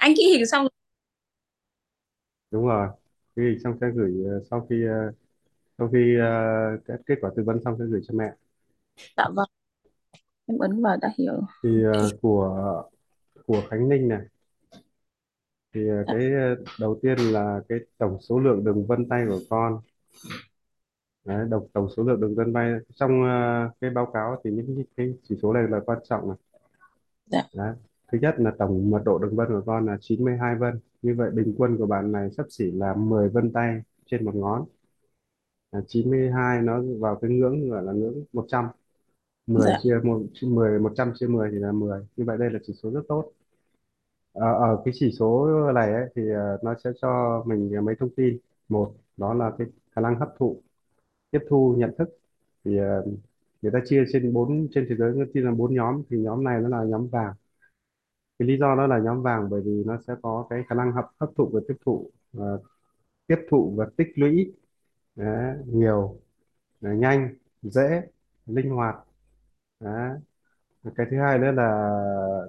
anh ký hình xong đúng rồi. Thì xong sẽ gửi ờ, sau khi ờ, sau khi ờ, kết kết quả tư vấn xong sẽ gửi cho mẹ. Dạ vâng. Em ấn vào đã hiểu. Thì ờ, của của Khánh Ninh này. Thì ờ, dạ. cái ờ, đầu tiên là cái tổng số lượng đường vân tay của con. Đấy, tổng tổng số lượng đường vân tay. Trong ờ, cái báo cáo thì những cái cái chỉ số này là quan trọng này. Dạ. Đấy. Thứ nhất là tổng mật độ đường vân của con là 92 vân. Như vậy bình quân của bạn này xấp xỉ là 10 vân tay trên một ngón. À, 92 nó vào cái ngưỡng gọi là ngưỡng 100. 10 dạ chia một 10 100 chia 10 thì là 10. Như vậy đây là chỉ số rất tốt. Ở, ở cái chỉ số này ấy, thì ờ, nó sẽ cho mình mấy thông tin. Một, đó là cái khả năng hấp thụ, tiếp thu, nhận thức. Thì ờ, người ta chia trên bốn trên thế giới chia làm bốn nhóm thì nhóm này nó là nhóm vàng cái lý do đó là nhóm vàng bởi vì nó sẽ có cái khả năng hấp hấp thụ và tiếp thụ ờ, tiếp thụ và tích lũy đấy, nhiều ờ, nhanh dễ linh hoạt đấy. cái thứ hai nữa là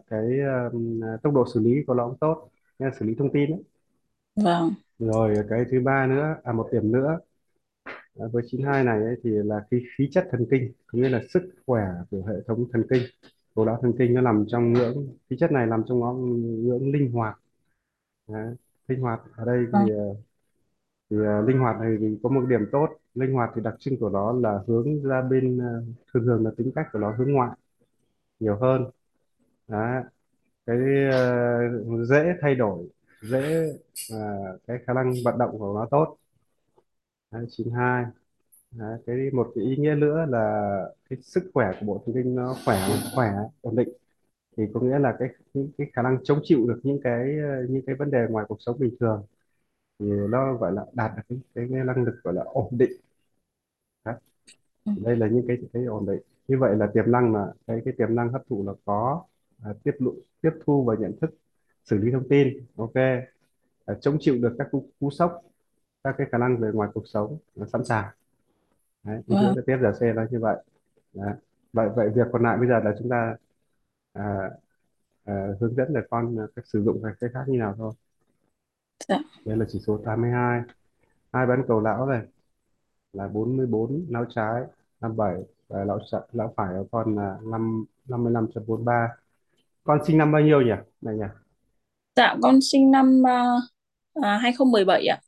cái ờm, tốc độ xử lý của nó cũng tốt nghe xử lý thông tin ấy. vâng rồi cái thứ ba nữa à một điểm nữa ờ, với 92 này ấy, thì là cái khí chất thần kinh có nghĩa là sức khỏe của hệ thống thần kinh bộ não thần kinh nó nằm trong ngưỡng khí chất này nằm trong ngưỡng ngưỡng linh hoạt Đấy. linh hoạt ở đây thì vâng ờ, thì ờ, linh hoạt này thì có một điểm tốt linh hoạt thì đặc trưng của nó là hướng ra bên ờ, thường thường là tính cách của nó hướng ngoại nhiều hơn Đấy. cái ờ, dễ thay đổi dễ ờ, cái khả năng vận động của nó tốt Đấy, 92 Đấy. cái một cái ý nghĩa nữa là cái sức khỏe của bộ thần kinh nó khỏe khỏe ổn định. Thì có nghĩa là cái cái, cái khả năng chống chịu được những cái ờ, những cái vấn đề ngoài cuộc sống bình thường thì nó gọi là đạt được cái, cái, cái năng lực gọi là ổn định. Đấy. ừ, đây là những cái cái ổn định. Như vậy là tiềm năng là cái cái tiềm năng hấp thụ là có à, tiếp lụ, tiếp thu và nhận thức xử lý thông tin ok. À, chống chịu được các cú, cú sốc các cái khả năng về ngoài cuộc sống sẵn sàng Đấy, ý nghĩa vâng. là tiếp giờ C là như vậy. Đấy. vậy vậy việc còn lại bây giờ là chúng ta à, à, hướng dẫn để con à, cách sử dụng cái khác như nào thôi. Dạ. Đây là chỉ số 82 hai. Hai bán cầu não này là 44 não trái 57 và lão lão phải của con là 5 55.43 con sinh năm bao nhiêu nhỉ này nhỉ? Dạ con sinh năm uh, à, 2017 ạ.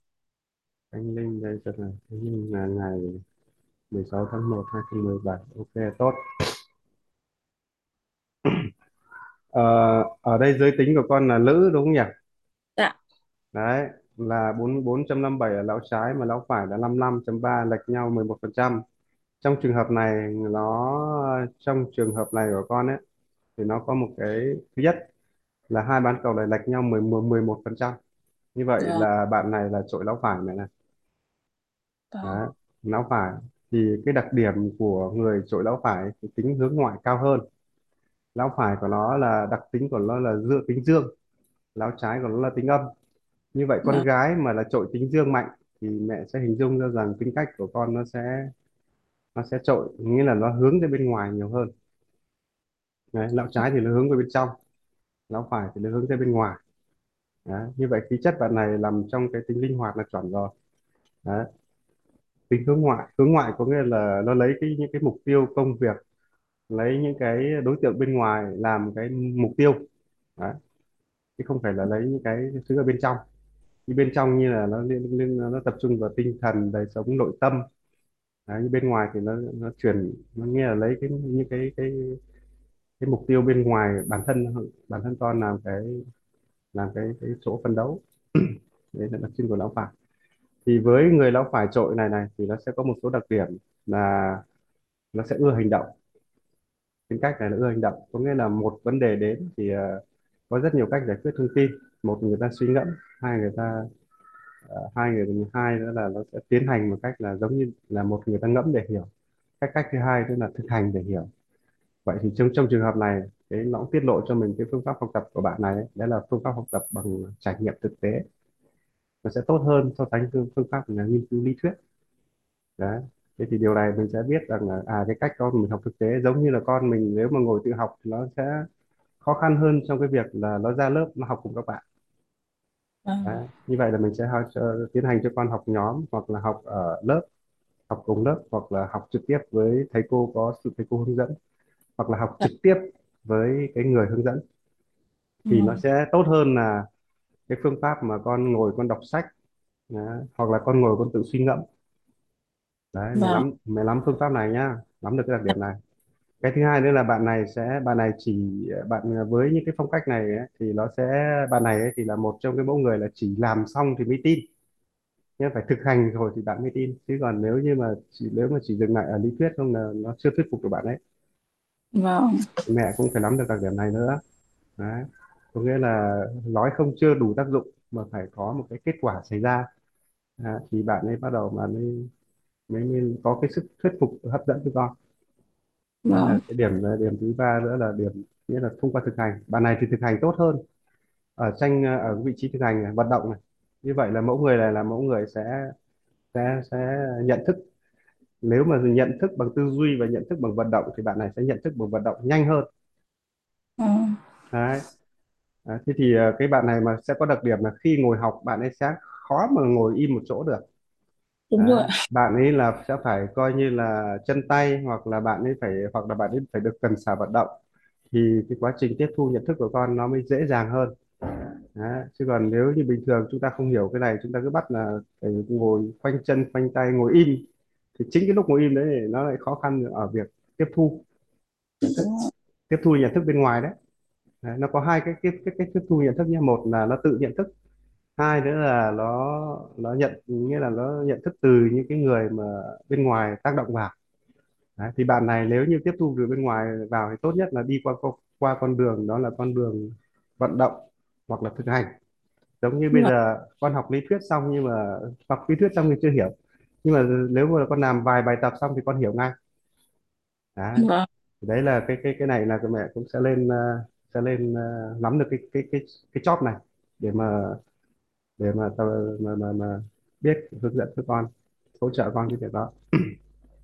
Anh Linh đây cho này anh Linh là ngày 16 tháng 1 2017 ok tốt. Ờ, ở đây giới tính của con là nữ đúng không nhỉ? Dạ. Đấy là 44.57 ở lão trái mà lão phải là 55.3 lệch nhau 11% trong trường hợp này nó trong trường hợp này của con ấy thì nó có một cái thứ nhất là hai bán cầu này lệch nhau 10 11 phần trăm. Như vậy vâng là bạn này là trội lão phải này này. Vâng Đấy. lão phải thì cái đặc điểm của người trội lão phải thì tính hướng ngoại cao hơn lão phải của nó là đặc tính của nó là dựa tính dương lão trái của nó là tính âm như vậy con vâng gái mà là trội tính dương mạnh thì mẹ sẽ hình dung ra rằng tính cách của con nó sẽ nó sẽ trội nghĩa là nó hướng ra bên ngoài nhiều hơn Đấy. lão trái thì nó hướng về bên trong lão phải thì nó hướng ra bên ngoài Đấy. như vậy khí chất bạn này nằm trong cái tính linh hoạt là chuẩn rồi Đấy tính hướng ngoại. Hướng ngoại có nghĩa là nó lấy cái những cái mục tiêu công việc lấy những cái đối tượng bên ngoài làm cái mục tiêu. Đấy. chứ không phải là lấy những cái thứ ở bên trong. Như bên trong như là nó liên, liên nó tập trung vào tinh thần đời sống nội tâm. Đấy, như bên ngoài thì nó nó chuyển nó nghĩa là lấy cái những cái cái cái mục tiêu bên ngoài bản thân bản thân con làm cái làm cái cái chỗ phấn đấu. Đấy là đặc trưng của lão phải thì với người lão phải trội này này thì nó sẽ có một số đặc điểm là nó sẽ ưa hành động. Tính cách này là ưa hành động. Có nghĩa là một vấn đề đến thì ờ, có rất nhiều cách giải quyết thông tin. Một người ta suy ngẫm hai người ta ờ, hai người hai nữa là nó sẽ tiến hành một cách là giống như là một người ta ngẫm để hiểu. Cách cách thứ hai tức là thực hành để hiểu. Vậy thì trong trong trường hợp này cái nó cũng tiết lộ cho mình cái phương pháp học tập của bạn này ấy. đấy là phương pháp học tập bằng trải nghiệm thực tế nó sẽ tốt hơn so sánh phương phương pháp là nghiên cứu lý thuyết. Đấy thế thì điều này mình sẽ biết rằng là à cái cách con mình học thực tế giống như là con mình nếu mà ngồi tự học thì nó sẽ khó khăn hơn trong cái việc là nó ra lớp nó học cùng các bạn. Vâng Đấy. Như vậy là mình sẽ học, cho, tiến hành cho con học nhóm hoặc là học ở lớp, học cùng lớp hoặc là học trực tiếp với thầy cô có sự thầy cô hướng dẫn hoặc là học dạ. trực tiếp với cái người hướng dẫn. Thì nó vâng sẽ tốt hơn là cái phương pháp mà con ngồi con đọc sách Đấy. hoặc là con ngồi con tự suy ngẫm. Đấy mẹ vâng. nắm mẹ nắm phương pháp này nhá nắm được cái đặc điểm này. Cái thứ hai nữa là bạn này sẽ bạn này chỉ bạn với những cái phong cách này ấy, thì nó sẽ bạn này ấy, thì là một trong cái mẫu người là chỉ làm xong thì mới tin. Nhưng phải thực hành rồi thì bạn mới tin. Chứ còn nếu như mà chỉ nếu mà chỉ dừng lại ở lý thuyết không là nó chưa thuyết phục được bạn ấy. Vâng. Mẹ cũng phải nắm được đặc điểm này nữa. Đấy có nghĩa là nói không chưa đủ tác dụng mà phải có một cái kết quả xảy ra. À, thì bạn ấy bắt đầu mà mới mới, mới có cái sức thuyết phục hấp dẫn cho con. Là vâng. cái điểm điểm thứ ba nữa là điểm nghĩa là thông qua thực hành. Bạn này thì thực hành tốt hơn. Ở tranh ở vị trí thực hành này, vận động này. Như vậy là mẫu người này là mẫu người sẽ sẽ sẽ nhận thức. Nếu mà nhận thức bằng tư duy và nhận thức bằng vận động thì bạn này sẽ nhận thức bằng vận động nhanh hơn. Vâng. Đấy Đấy, thế thì ờ, cái bạn này mà sẽ có đặc điểm là khi ngồi học bạn ấy sẽ khó mà ngồi im một chỗ được đúng rồi Đấy. bạn ấy là sẽ phải coi như là chân tay hoặc là bạn ấy phải hoặc là bạn ấy phải được cần xả vận động thì cái quá trình tiếp thu nhận thức của con nó mới dễ dàng hơn Đấy. chứ còn nếu như bình thường chúng ta không hiểu cái này chúng ta cứ bắt là phải ngồi khoanh chân khoanh tay ngồi im thì chính cái lúc ngồi im đấy thì nó lại khó khăn ở việc tiếp thu nhận thức đúng rồi tiếp thu nhận thức bên ngoài đấy, đấy nó có hai cái cái cái cách tiếp thu nhận thức nhé. Một là nó tự nhận thức hai nữa là nó nó nhận nghĩa là nó nhận thức từ những cái người mà bên ngoài tác động vào. Đấy. thì bạn này nếu như tiếp thu từ bên ngoài vào thì tốt nhất là đi qua qua, con đường đó là con đường vận động hoặc là thực hành. Giống như bây giờ con học lý thuyết xong nhưng mà học lý thuyết xong thì chưa hiểu. Nhưng mà nếu mà con làm vài bài tập xong thì con hiểu ngay. Đấy. Vâng. Đấy là cái cái cái này là mẹ cũng sẽ lên ờ, sẽ lên ờ, nắm được cái cái cái cái job này để mà để mà mà mà, mà biết hướng dẫn cho con hỗ trợ con cái việc đó.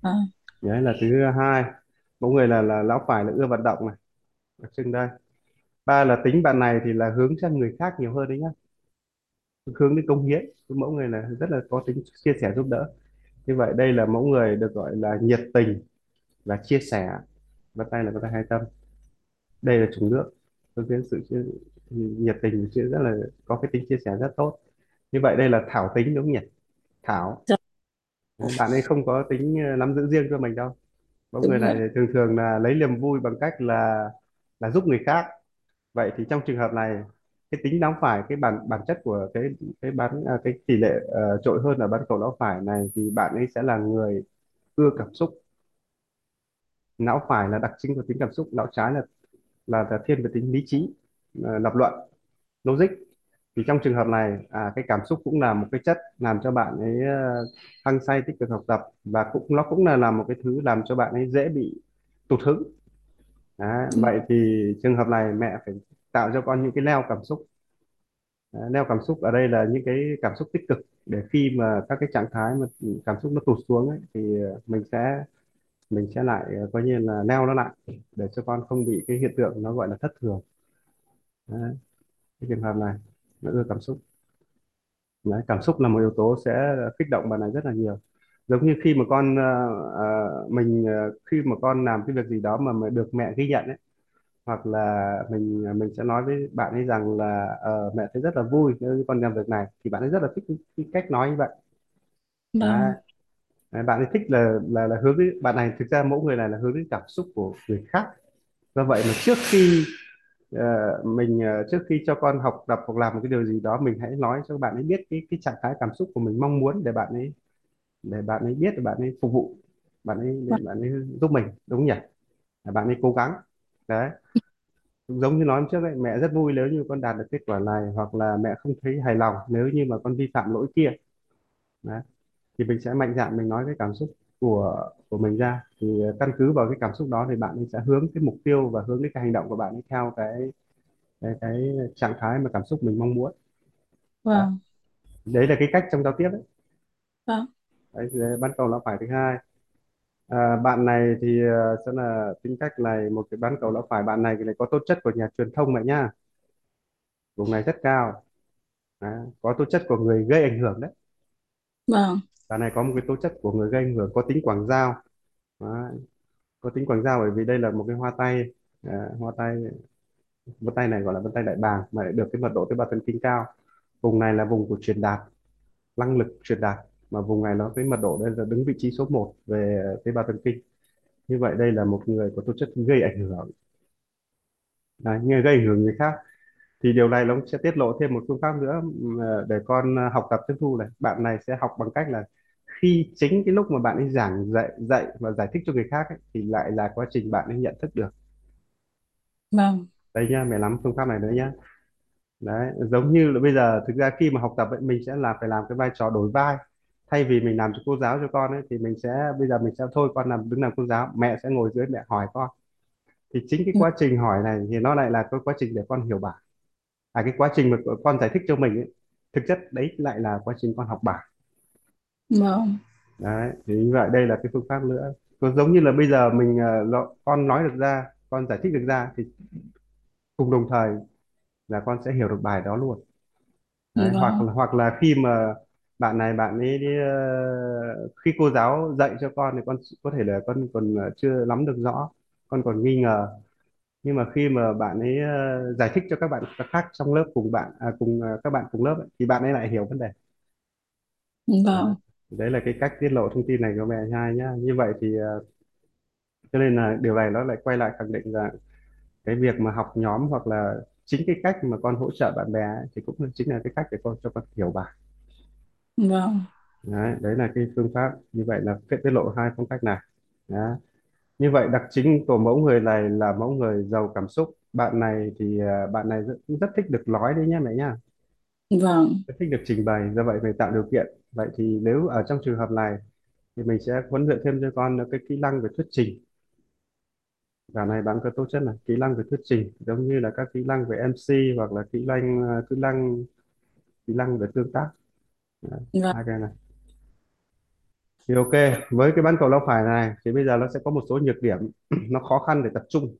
Vâng đấy là thứ hai. Mỗi người là là lão phải là ưa vận động này. Đặc trưng đây. Ba là tính bạn này thì là hướng sang người khác nhiều hơn đấy nhá. Hướng đến công hiến. Mẫu người là rất là có tính chia sẻ giúp đỡ. Như vậy đây là mẫu người được gọi là nhiệt tình và chia sẻ. Bắt tay là bắt tay hai tâm. Đây là chủng nước hướng đến sự chia, nhiệt tình chia rất là có cái tính chia sẻ rất tốt. Như vậy đây là thảo tính đúng không nhỉ? Thảo. Dạ, bạn ấy không có tính ờ, nắm giữ riêng cho mình đâu. Mẫu người đúng rồi. này thường thường là lấy niềm vui bằng cách là là giúp người khác. Vậy thì trong trường hợp này cái tính não phải cái bản bản chất của cái cái bán à, cái tỷ lệ uh, trội hơn ở bán cầu não phải này thì bạn ấy sẽ là người ưa cảm xúc. Não phải là đặc trưng của tính cảm xúc não trái là là, thiên về tính lý trí ờ, lập luận logic. Thì trong trường hợp này à, cái cảm xúc cũng là một cái chất làm cho bạn ấy ờ, hăng say tích cực học tập và cũng nó cũng là là một cái thứ làm cho bạn ấy dễ bị tụt hứng. Đấy, vậy thì trường hợp này mẹ phải tạo cho con những cái neo cảm xúc. Đấy, neo cảm xúc ở đây là những cái cảm xúc tích cực để khi mà các cái trạng thái mà cảm xúc nó tụt xuống ấy, thì ờ, mình sẽ mình sẽ lại ờ, coi như là neo nó lại để cho con không bị cái hiện tượng nó gọi là thất thường. Đấy, cái trường hợp này nó ưa cảm xúc. Đấy, cảm xúc là một yếu tố sẽ kích động bạn này rất là nhiều. Giống như khi mà con ờ, mình khi mà con làm cái việc gì đó mà mà được mẹ ghi nhận ấy hoặc là mình mình sẽ nói với bạn ấy rằng là ờ, mẹ thấy rất là vui nếu như con làm việc này thì bạn ấy rất là thích cái, cách nói như vậy. Vâng. Đấy, bạn ấy thích là là là hướng đến bạn này thực ra mẫu người này là hướng đến cảm xúc của người khác. Do vậy mà trước khi ờ, mình ờ, trước khi cho con học tập hoặc làm một cái điều gì đó mình hãy nói cho bạn ấy biết cái cái trạng thái cảm xúc của mình mong muốn để bạn ấy để bạn ấy biết để bạn ấy phục vụ bạn ấy để vâng. bạn ấy giúp mình đúng nhỉ? Để bạn ấy cố gắng. Đấy. Giống như nói hôm trước ấy, mẹ rất vui nếu như con đạt được kết quả này hoặc là mẹ không thấy hài lòng nếu như mà con vi phạm lỗi kia. Đấy. Thì mình sẽ mạnh dạn mình nói cái cảm xúc của của mình ra. Thì ờ, căn cứ vào cái cảm xúc đó thì bạn ấy sẽ hướng cái mục tiêu và hướng đến cái hành động của bạn ấy theo cái cái, cái trạng thái mà cảm xúc mình mong muốn. Đấy, vâng. Đấy là cái cách trong giao tiếp đấy, vâng. Đấy ban cầu lão phải thứ hai. À, bạn này thì ờ, sẽ là tính cách này một cái bán cầu lão phải bạn này thì lại có tố chất của nhà truyền thông vậy nhá vùng này rất cao. Đấy, có tố chất của người gây ảnh hưởng đấy. Vâng bạn này có một cái tố chất của người gây ảnh hưởng có tính quảng giao. Đấy, có tính quảng giao bởi vì đây là một cái hoa tay à, hoa tay vân tay này gọi là vân tay đại bàng mà lại được cái mật độ tế bào thần kinh cao. Vùng này là vùng của truyền đạt năng lực truyền đạt mà vùng này nó cái mật độ đây là đứng vị trí số một về tế bào thần kinh. Như vậy đây là một người có tố chất gây ảnh hưởng. Đấy, người gây ảnh hưởng người khác. Thì điều này nó sẽ tiết lộ thêm một phương pháp nữa ừ, để con học tập tiếp thu này. Bạn này sẽ học bằng cách là khi chính cái lúc mà bạn ấy giảng dạy dạy và giải thích cho người khác ấy, thì lại là quá trình bạn ấy nhận thức được. Vâng. Đây nhá mẹ nắm phương pháp này nữa nhá. Đấy giống như là bây giờ thực ra khi mà học tập ấy, mình sẽ là phải làm cái vai trò đổi vai. Thay vì mình làm cho cô giáo cho con ấy thì mình sẽ bây giờ mình sẽ thôi con làm đứng làm cô giáo mẹ sẽ ngồi dưới mẹ hỏi con. Thì chính cái quá trình hỏi này thì nó lại là cái quá trình để con hiểu bài à cái quá trình mà con giải thích cho mình ấy, thực chất đấy lại là quá trình con học bài vâng. Đấy thì như vậy đây là cái phương pháp nữa. Có giống như là bây giờ mình ờ, con nói được ra con giải thích được ra thì cùng đồng thời là con sẽ hiểu được bài đó luôn. Đấy hoặc vâng là hoặc là khi mà bạn này bạn ấy đi, ờ, khi cô giáo dạy cho con thì con có thể là con còn ờ, chưa nắm được rõ con còn nghi ngờ. Nhưng mà khi mà bạn ấy giải thích cho các bạn khác trong lớp cùng bạn à, cùng các bạn cùng lớp ấy, thì bạn ấy lại hiểu vấn đề. Vâng đấy là cái cách tiết lộ thông tin này của mẹ hai nhá. Như vậy thì ờ, cho nên là điều này nó lại quay lại khẳng định rằng cái việc mà học nhóm hoặc là chính cái cách mà con hỗ trợ bạn bè ấy, thì cũng là chính là cái cách để con cho con hiểu bài. Vâng. Đấy, đấy là cái phương pháp. Như vậy là tiết tiết lộ hai phong cách này. Đấy. như vậy đặc trưng của mẫu người này là mẫu người giàu cảm xúc. Bạn này thì ờ, bạn này rất, rất thích được nói đấy nhé mẹ nhá. Vâng. Rất thích được trình bày. Do vậy phải tạo điều kiện vậy thì nếu ở trong trường hợp này thì mình sẽ huấn luyện thêm cho con cái kỹ năng về thuyết trình. Dạo này bạn có tố chất là kỹ năng về thuyết trình giống như là các kỹ năng về MC hoặc là kỹ năng ờ, kỹ năng kỹ năng về tương tác. Đấy, vâng hai cái này. Thì ok với cái bán cầu lão phải này thì bây giờ nó sẽ có một số nhược điểm. Nó khó khăn để tập trung.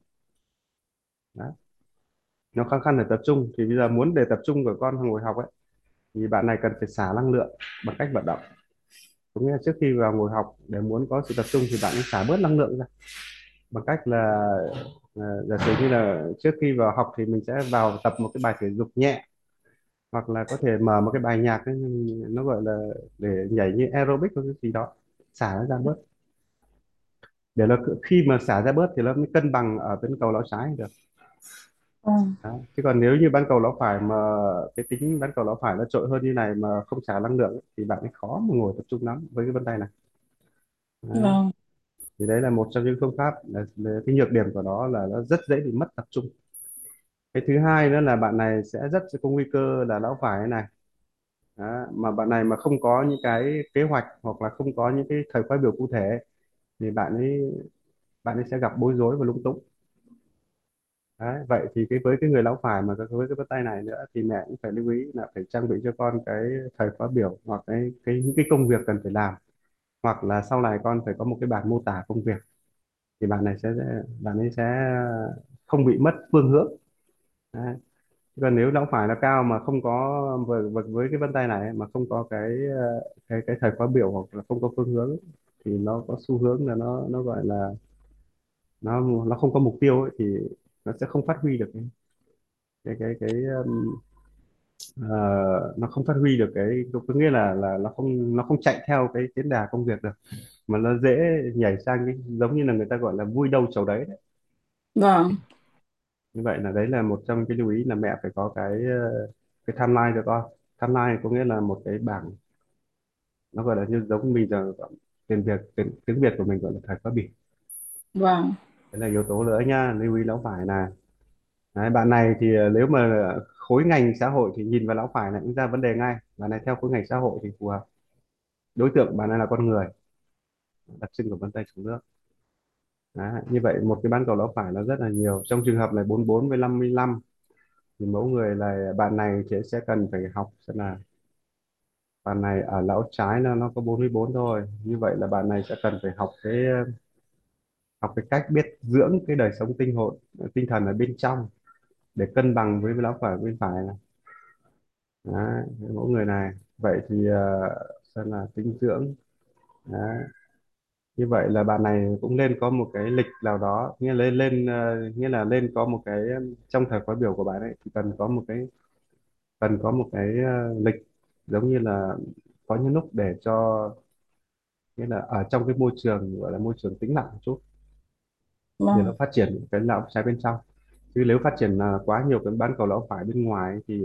Đấy. nó khó khăn để tập trung thì bây giờ muốn để tập trung của con ngồi học ấy thì bạn này cần phải xả năng lượng bằng cách vận động. Có nghĩa là trước khi vào ngồi học để muốn có sự tập trung thì bạn xả bớt năng lượng ra. Bằng cách là ờ, giả sử như là trước khi vào học thì mình sẽ vào tập một cái bài thể dục nhẹ hoặc là có thể mở một cái bài nhạc ấy, nó gọi là để nhảy như aerobic hoặc cái gì đó xả nó ra bớt. Để là khi mà xả ra bớt thì nó mới cân bằng ở bên cầu lão trái được vâng đó. chứ còn nếu như bán cầu lão phải mà cái tính bán cầu lão phải nó trội hơn như này mà không xả năng lượng ấy, thì bạn ấy khó mà ngồi tập trung lắm với cái vân tay này Đấy. vâng thì đấy là một trong những phương pháp là, là cái nhược điểm của nó là nó rất dễ bị mất tập trung cái thứ hai nữa là bạn này sẽ rất sẽ có nguy cơ là lão phải này Đó. mà bạn này mà không có những cái kế hoạch hoặc là không có những cái thời khóa biểu cụ thể thì bạn ấy bạn ấy sẽ gặp bối rối và lung túng Đấy, vậy thì cái với cái người lão phải mà với cái bắt tay này nữa thì mẹ cũng phải lưu ý là phải trang bị cho con cái thời khóa biểu hoặc cái cái những cái công việc cần phải làm hoặc là sau này con phải có một cái bản mô tả công việc thì bạn này sẽ bạn ấy sẽ không bị mất phương hướng Đấy. Chứ còn nếu lão phải nó cao mà không có với, với cái vân tay này ấy, mà không có cái cái cái thời khóa biểu hoặc là không có phương hướng ấy, thì nó có xu hướng là nó nó gọi là nó nó không có mục tiêu ấy, thì nó sẽ không phát huy được cái cái cái, cái um, ờ, nó không phát huy được cái có nghĩa là là nó không nó không chạy theo cái tiến đà công việc được mà nó dễ nhảy sang cái giống như là người ta gọi là vui đâu chầu đấy, đấy. vâng. Như vậy là đấy là một trong cái lưu ý là mẹ phải có cái ờ, cái timeline cho con. Timeline có nghĩa là một cái bảng nó gọi là như giống mình giờ gọi- tiếng Việt tiếng, tiếng Việt của mình gọi là thời khóa biểu vâng đấy là yếu tố nữa nha lưu ý lão phải là. Đấy, bạn này thì ờ, nếu mà khối ngành xã hội thì nhìn vào lão phải là cũng ra vấn đề ngay. Bạn này theo khối ngành xã hội thì phù hợp. Đối tượng bạn này là con người. Đặc trưng của vân tay chống nước. Đấy, như vậy một cái bán cầu lão phải nó rất là nhiều. Trong trường hợp này 44 với 55 thì mẫu người là bạn này sẽ sẽ cần phải học xem là bạn này ở lão trái nó nó có 44 thôi. Như vậy là bạn này sẽ cần phải học cái học cái cách biết dưỡng cái đời sống tinh hồn tinh thần ở bên trong để cân bằng với lá phải bên phải này. Đấy, mẫu người này. Vậy thì ờ, xem là dinh dưỡng. Đấy. như vậy là bạn này cũng nên có một cái lịch nào đó nghĩa là lên lên ờ, nghĩa là lên có một cái trong thời khóa biểu của bạn ấy thì cần có một cái cần có một cái ờ, lịch giống như là có những lúc để cho nghĩa là ở trong cái môi trường gọi là môi trường tĩnh lặng một chút. Vâng. để nó vâng phát triển cái lão trái bên trong. Chứ nếu phát triển là quá nhiều cái bán cầu lão phải bên ngoài ấy, thì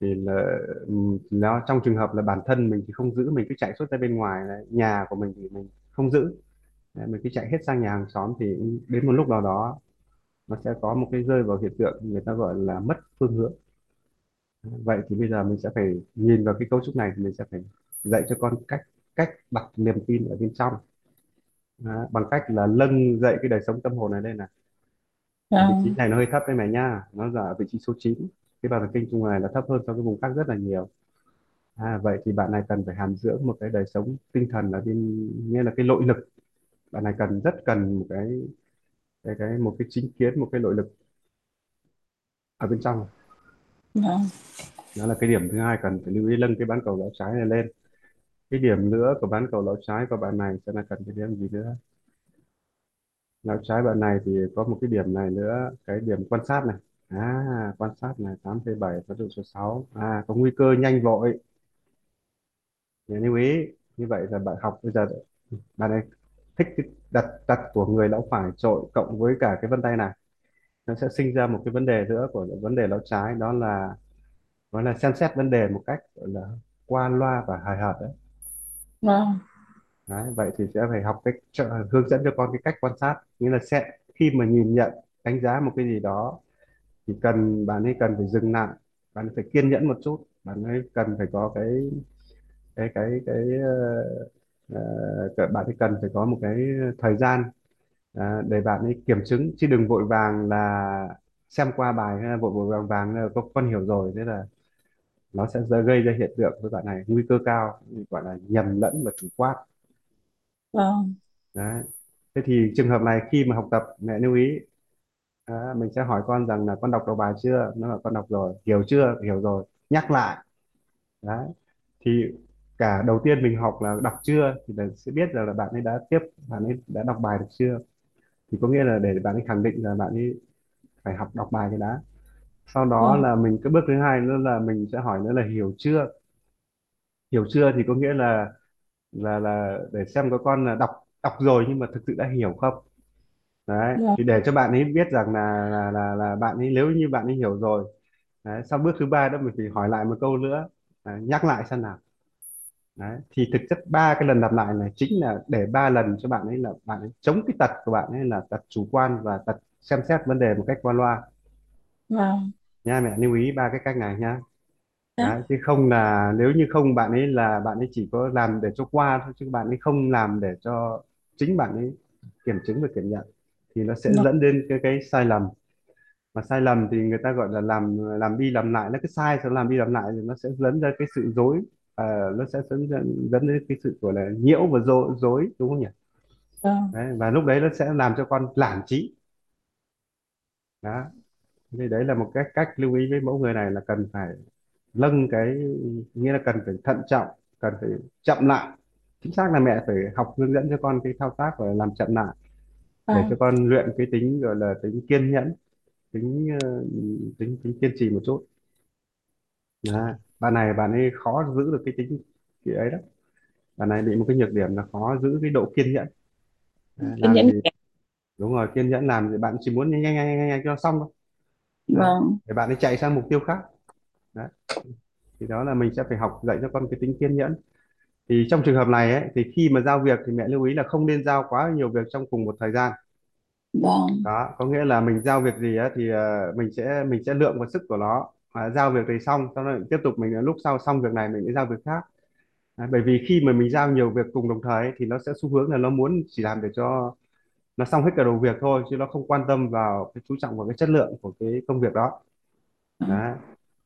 thì là ừm, nó trong trường hợp là bản thân mình thì không giữ mình cứ chạy suốt ra bên ngoài này. nhà của mình thì mình không giữ. Đấy, mình cứ chạy hết sang nhà hàng xóm thì đến một lúc nào đó nó sẽ có một cái rơi vào hiện tượng người ta gọi là mất phương hướng. Vậy thì bây giờ mình sẽ phải nhìn vào cái cấu trúc này thì mình sẽ phải dạy cho con cách cách đặt niềm tin ở bên trong. Đó, bằng cách là nâng dậy cái đời sống tâm hồn này lên này. Vị trí vâng. này nó hơi thấp đấy mày nha nó là ở vị trí số chín. Cái bàn thần kinh trung này là thấp hơn so với vùng khác rất là nhiều. À, vậy thì bạn này cần phải hàm dưỡng một cái đời sống tinh thần ở bên nghĩa là cái nội lực. Bạn này cần rất cần một cái cái cái một cái chính kiến một cái nội lực ở bên trong. Vâng. Đó là cái điểm thứ hai cần phải lưu ý nâng cái bán cầu lão trái này lên cái điểm nữa của bán cầu lão trái của bạn này sẽ là cần cái điểm gì nữa? Lão trái bạn này thì có một cái điểm này nữa, cái điểm quan sát này. À quan sát này 8 bảy có độ số sáu. À có nguy cơ nhanh vội. Nhớ lưu ý, như vậy là bạn học bây giờ bạn ấy thích cái đặt đặt của người lão phải trội cộng với cả cái vân tay này. Nó sẽ sinh ra một cái vấn đề nữa của vấn đề lão trái, đó là đó là xem xét vấn đề một cách, gọi là qua loa và hài hợt đấy vâng. Đấy, vậy thì sẽ phải học cách trợ- hướng dẫn cho con cái cách quan sát. Nghĩa là sẽ khi mà nhìn nhận đánh giá một cái gì đó thì cần bạn ấy cần phải dừng lại bạn ấy phải kiên nhẫn một chút bạn ấy cần phải có cái cái cái cái ờ, ờ, bạn ấy cần phải có một cái thời gian à, để bạn ấy kiểm chứng. Chứ đừng vội vàng là xem qua bài hay là vội vội vàng vàng là con con hiểu rồi thế là nó sẽ gây ra hiện tượng với bạn này nguy cơ cao gọi là nhầm lẫn và chủ quan vâng Đấy. Thế thì trường hợp này khi mà học tập mẹ lưu ý à, mình sẽ hỏi con rằng là con đọc đầu bài chưa? Nó là con đọc rồi, hiểu chưa? Hiểu rồi. Nhắc lại. Đấy. Thì cả đầu tiên mình học là đọc chưa thì là sẽ biết rằng là bạn ấy đã tiếp bạn ấy đã đọc bài được chưa. Thì có nghĩa là để bạn ấy khẳng định là bạn ấy phải học đọc bài cái đã. Sau đó vâng là mình cái bước thứ hai nữa là mình sẽ hỏi nữa là hiểu chưa? Hiểu chưa thì có nghĩa là là là để xem có con là đọc đọc rồi nhưng mà thực sự đã hiểu không? đấy vâng thì để cho bạn ấy biết rằng là là là, là bạn ấy nếu như bạn ấy hiểu rồi đấy, sau bước thứ ba đó mình phải hỏi lại một câu nữa đấy, nhắc lại xem nào. Đấy thì thực chất ba cái lần lặp lại này chính là để ba lần cho bạn ấy là bạn ấy chống cái tật của bạn ấy là tật chủ quan và tật xem xét vấn đề một cách qua loa. Vâng nha mẹ lưu ý ba cái cách này nha dạ. Đấy chứ không là nếu như không bạn ấy là bạn ấy chỉ có làm để cho qua thôi chứ bạn ấy không làm để cho chính bạn ấy kiểm chứng và kiểm nhận thì nó sẽ vâng dẫn đến cái cái sai lầm. Mà sai lầm thì người ta gọi là làm làm đi làm lại nó cứ sai xong làm đi làm lại thì nó sẽ dẫn ra cái sự dối à, nó sẽ dẫn dẫn dẫn đến cái sự gọi là nhiễu và dối, dối đúng không nhỉ? Vâng đấy, và lúc đấy nó sẽ làm cho con lảng trí. Đó thì đấy là một cái cách lưu ý với mẫu người này là cần phải nâng cái nghĩa là cần phải thận trọng cần phải chậm lại. Chính xác là mẹ phải học hướng dẫn cho con cái thao tác và làm chậm lại để cho vâng con luyện cái tính gọi là tính kiên nhẫn tính ờ, tính tính kiên trì một chút. Đấy. bạn này bạn ấy khó giữ được cái tính cái ấy đó bạn này bị một cái nhược điểm là khó giữ cái độ kiên nhẫn. Kiên làm nhẫn gì đúng rồi kiên nhẫn làm thì bạn chỉ muốn nhanh nhanh nhanh nhanh, nhanh cho nó xong thôi. Vâng. Để bạn ấy chạy sang mục tiêu khác. Đấy. thì đó là mình sẽ phải học dạy cho con cái tính kiên nhẫn. Thì trong trường hợp này ấy, thì khi mà giao việc thì mẹ lưu ý là không nên giao quá nhiều việc trong cùng một thời gian. Vâng. Đó có nghĩa là mình giao việc gì á thì ờ, mình sẽ mình sẽ lượng vào sức của nó. À, giao việc này xong sau đó tiếp tục mình lúc sau xong việc này mình sẽ giao việc khác. Đấy, bởi vì khi mà mình giao nhiều việc cùng đồng thời ấy, thì nó sẽ xu hướng là nó muốn chỉ làm để cho nó xong hết cả đầu việc thôi chứ nó không quan tâm vào cái chú trọng vào cái chất lượng của cái công việc đó. Vâng Đấy.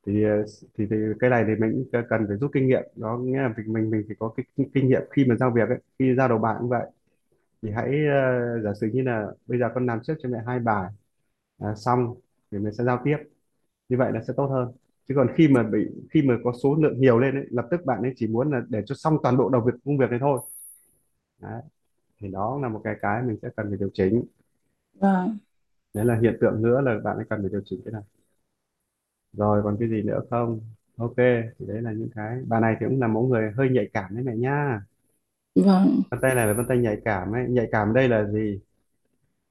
Thì, ờ, thì thì cái này thì mình cũng cần phải rút kinh nghiệm. Đó nghĩa là mình mình mình phải có cái kinh nghiệm khi mà giao việc ấy khi giao đầu bạn cũng vậy. Thì hãy ờ, giả sử như là bây giờ con làm trước cho mẹ hai bài à, xong thì mình sẽ giao tiếp. Như vậy là sẽ tốt hơn. Chứ còn khi mà bị khi mà có số lượng nhiều lên ấy, lập tức bạn ấy chỉ muốn là để cho xong toàn bộ đầu việc công việc này thôi. Đấy. Thì đó là một cái cái mình sẽ cần phải điều chỉnh. Vâng. Đấy là hiện tượng nữa là bạn ấy cần phải điều chỉnh cái này. Rồi còn cái gì nữa không? Ok thì đấy là những cái. Bà này thì cũng là mẫu người hơi nhạy cảm đấy mẹ nha vâng. Vân tay này là vân tay nhạy cảm ấy. Nhạy cảm đây là gì?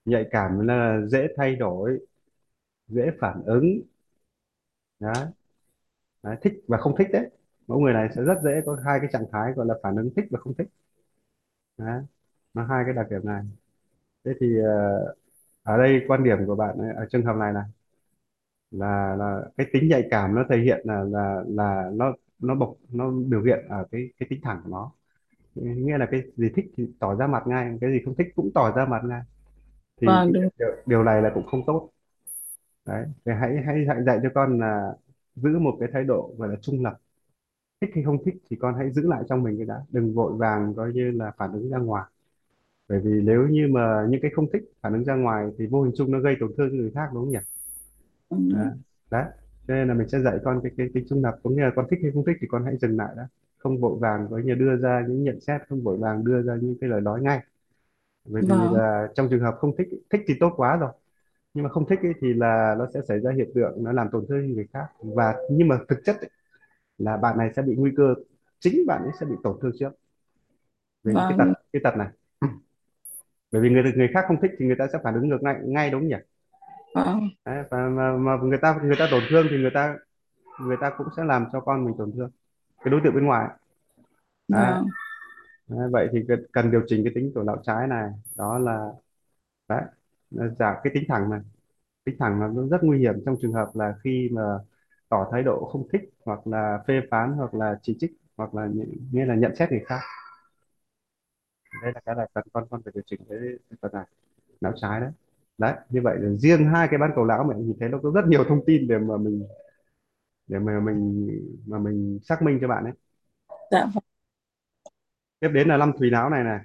Nhạy cảm là dễ thay đổi dễ phản ứng. Đấy, đấy thích và không thích đấy. Mẫu người này sẽ rất dễ có hai cái trạng thái gọi là phản ứng thích và không thích. Đấy nó hai cái đặc điểm này. Thế thì ờ, ở đây quan điểm của bạn ấy, ở trường hợp này là là là cái tính nhạy cảm nó thể hiện là là là nó nó bộc nó biểu hiện ở cái cái tính thẳng của nó. Nghĩa là cái gì thích thì tỏ ra mặt ngay cái gì không thích cũng tỏ ra mặt ngay. Thì vâng đúng. điều, điều này là cũng không tốt. Đấy thì hãy hãy hãy dạy cho con là giữ một cái thái độ gọi là trung lập. Thích hay không thích thì con hãy giữ lại trong mình cái đã. Đừng vội vàng coi như là phản ứng ra ngoài bởi vì nếu như mà những cái không thích phản ứng ra ngoài thì vô hình chung nó gây tổn thương cho người khác đúng không nhỉ? Đấy, cho nên là mình sẽ dạy con cái cái tính trung lập có nghĩa là con thích hay không thích thì con hãy dừng lại đã. Không vội vàng có như đưa ra những nhận xét không vội vàng đưa ra những cái lời nói ngay. Bởi vì vâng. là trong trường hợp không thích thích thì tốt quá rồi. Nhưng mà không thích ấy, thì là nó sẽ xảy ra hiện tượng nó làm tổn thương người khác. Và nhưng mà thực chất ấy, là bạn này sẽ bị nguy cơ chính bạn ấy sẽ bị tổn thương trước. Về những cái tật vâng cái tật này bởi vì người người khác không thích thì người ta sẽ phản ứng ngược ngay ngay đúng không nhỉ? Vâng Đấy, và mà, mà người ta người ta tổn thương thì người ta người ta cũng sẽ làm cho con mình tổn thương. Cái đối tượng bên ngoài. Ấy. Đấy. vâng Đấy, vậy thì cần điều chỉnh cái tính của não trái này. Đó là đấy giảm cái tính thẳng này tính thẳng là nó rất nguy hiểm trong trường hợp là khi mà tỏ thái độ không thích hoặc là phê phán hoặc là chỉ trích hoặc là nghĩa là nhận xét người khác đây là cái là cần con con phải điều chỉnh cái, phần này. Não trái đấy. Đấy như vậy là riêng hai cái bán cầu não mình nhìn thấy nó có rất nhiều thông tin để mà mình để mà mình mà mình xác minh cho bạn ấy. Dạ. Tiếp đến là năm thùy não này này.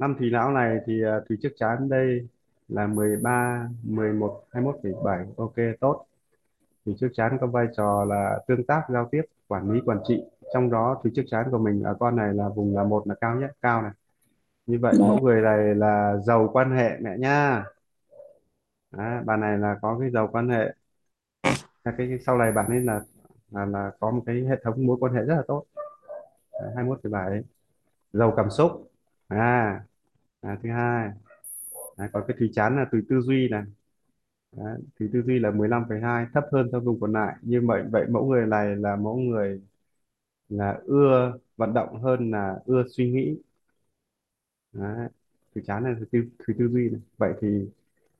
Năm thùy não này thì uh, thùy trước chán đây là 13 11 21,7 ok tốt. Thì trước chán có vai trò là tương tác giao tiếp quản lý quản trị trong đó thì trước chán của mình ở con này là vùng là một là cao nhất cao này. Như vậy vâng mẫu người này là giàu quan hệ mẹ nha. Đấy, bà này là có cái giàu quan hệ. À, cái, cái sau này bạn ấy là là là có một cái hệ thống mối quan hệ rất là tốt. Đấy, 21,7 giàu cảm xúc. À, à thứ hai. Đấy, còn cái thùy chán là tùy tư duy này. Đấy, thì tư duy là 15,2 thấp hơn với vùng còn lại. Như vậy vậy mẫu người này là mẫu người là ưa vận động hơn là ưa suy nghĩ Đấy. từ chán này là tư, thùy tư duy này. vậy thì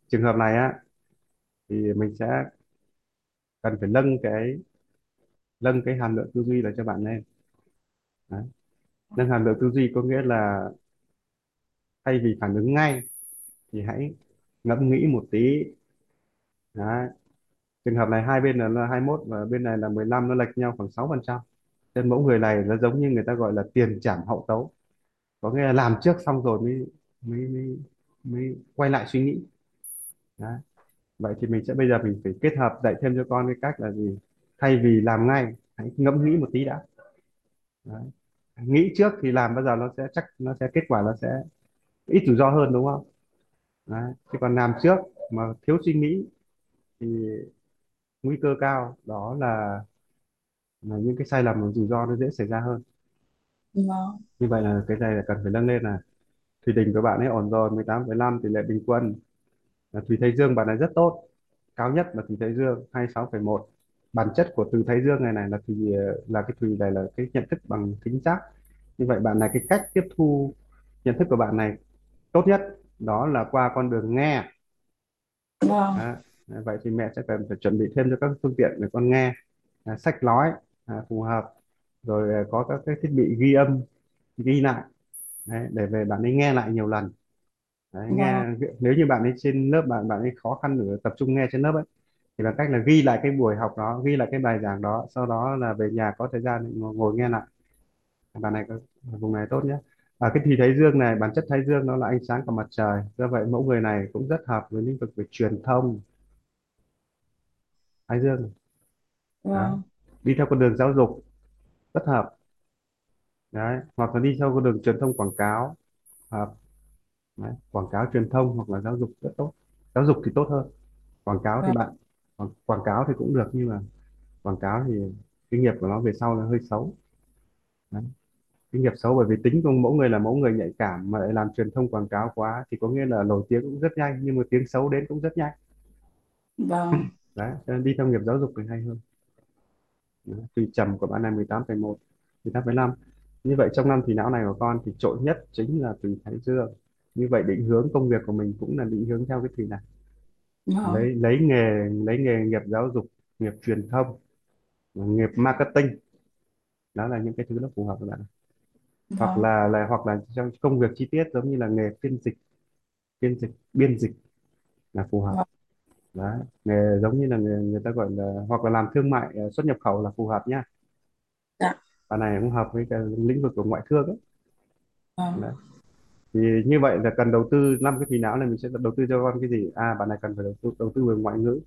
trường hợp này á thì mình sẽ cần phải nâng cái nâng cái hàm lượng tư duy là cho bạn lên Đấy. nâng hàm lượng tư duy có nghĩa là thay vì phản ứng ngay thì hãy ngẫm nghĩ một tí Đấy. trường hợp này hai bên là, là 21 và bên này là 15 nó lệch nhau khoảng 6% nên mẫu người này nó giống như người ta gọi là tiền trảm hậu tấu có nghĩa là làm trước xong rồi mới mới mới, mới quay lại suy nghĩ Đấy. vậy thì mình sẽ bây giờ mình phải kết hợp dạy thêm cho con cái cách là gì thay vì làm ngay hãy ngẫm nghĩ một tí đã Đấy. nghĩ trước thì làm bao giờ nó sẽ chắc nó sẽ kết quả nó sẽ ít rủi ro hơn đúng không Đấy. chứ còn làm trước mà thiếu suy nghĩ thì nguy cơ cao đó là, là những cái sai lầm và rủi ro nó dễ xảy ra hơn. Vâng như vậy là cái này là cần phải nâng lên là thủy đình của bạn ấy ổn rồi 18,5 tỷ lệ bình quân. Là thủy thái dương bạn ấy rất tốt cao nhất là thủy thái dương 26,1 bản chất của từ thái dương này này là thủy là cái thủy này là cái nhận thức bằng thính giác. Như vậy bạn này cái cách tiếp thu nhận thức của bạn này tốt nhất đó là qua con đường nghe. Vâng. Đó. Vậy thì mẹ sẽ cần phải chuẩn bị thêm cho các phương tiện để con nghe. À, sách nói à, phù hợp. Rồi à, có các cái thiết bị ghi âm ghi lại. Đấy, để về bạn ấy nghe lại nhiều lần. Đấy, nghe vâng nếu như bạn ấy trên lớp bạn bạn ấy khó khăn để tập trung nghe trên lớp ấy thì bằng cách là ghi lại cái buổi học đó ghi lại cái bài giảng đó sau đó là về nhà có thời gian ngồi, ngồi nghe lại. Bạn này có vùng này tốt nhé. À, cái thì thái dương này bản chất thái dương nó là ánh sáng của mặt trời. Do vậy mẫu người này cũng rất hợp với lĩnh vực về truyền thông. Thái dương. Vâng đi theo con đường giáo dục rất hợp. Đấy hoặc là đi theo con đường truyền thông quảng cáo hợp. Đấy. quảng cáo truyền thông hoặc là giáo dục rất tốt. Giáo dục thì tốt hơn. Quảng cáo thì vâng. bạn quảng, quảng cáo thì cũng được nhưng mà quảng cáo thì cái nghiệp của nó về sau là hơi xấu. Đấy. cái nghiệp xấu bởi vì tính của mỗi người là mỗi người nhạy cảm mà lại làm truyền thông quảng cáo quá thì có nghĩa là nổi tiếng cũng rất nhanh nhưng mà tiếng xấu đến cũng rất nhanh. Vâng. Đấy đi theo nghiệp giáo dục thì hay hơn. Tùy trầm của bạn này 18,1 18,5 như vậy trong năm thì não này của con thì trội nhất chính là tùy thái dương. Như vậy định hướng công việc của mình cũng là định hướng theo cái thùy này. Vâng. Lấy lấy nghề lấy nghề nghiệp giáo dục nghiệp truyền thông nghiệp marketing. Đó là những cái thứ nó phù hợp với bạn. Hoặc vâng. là là hoặc là trong công việc chi tiết giống như là nghề phiên dịch phiên dịch biên dịch là phù hợp. Vâng đấy nghề giống như là người, người ta gọi là hoặc là làm thương mại ờ, xuất nhập khẩu là phù hợp nhá dạ. Này cũng hợp với cái lĩnh vực của ngoại thương ấy. vâng. Đấy. thì như vậy là cần đầu tư năm cái thùy não này mình sẽ đầu tư cho con cái gì? À bạn này cần phải đầu tư đầu tư về ngoại ngữ.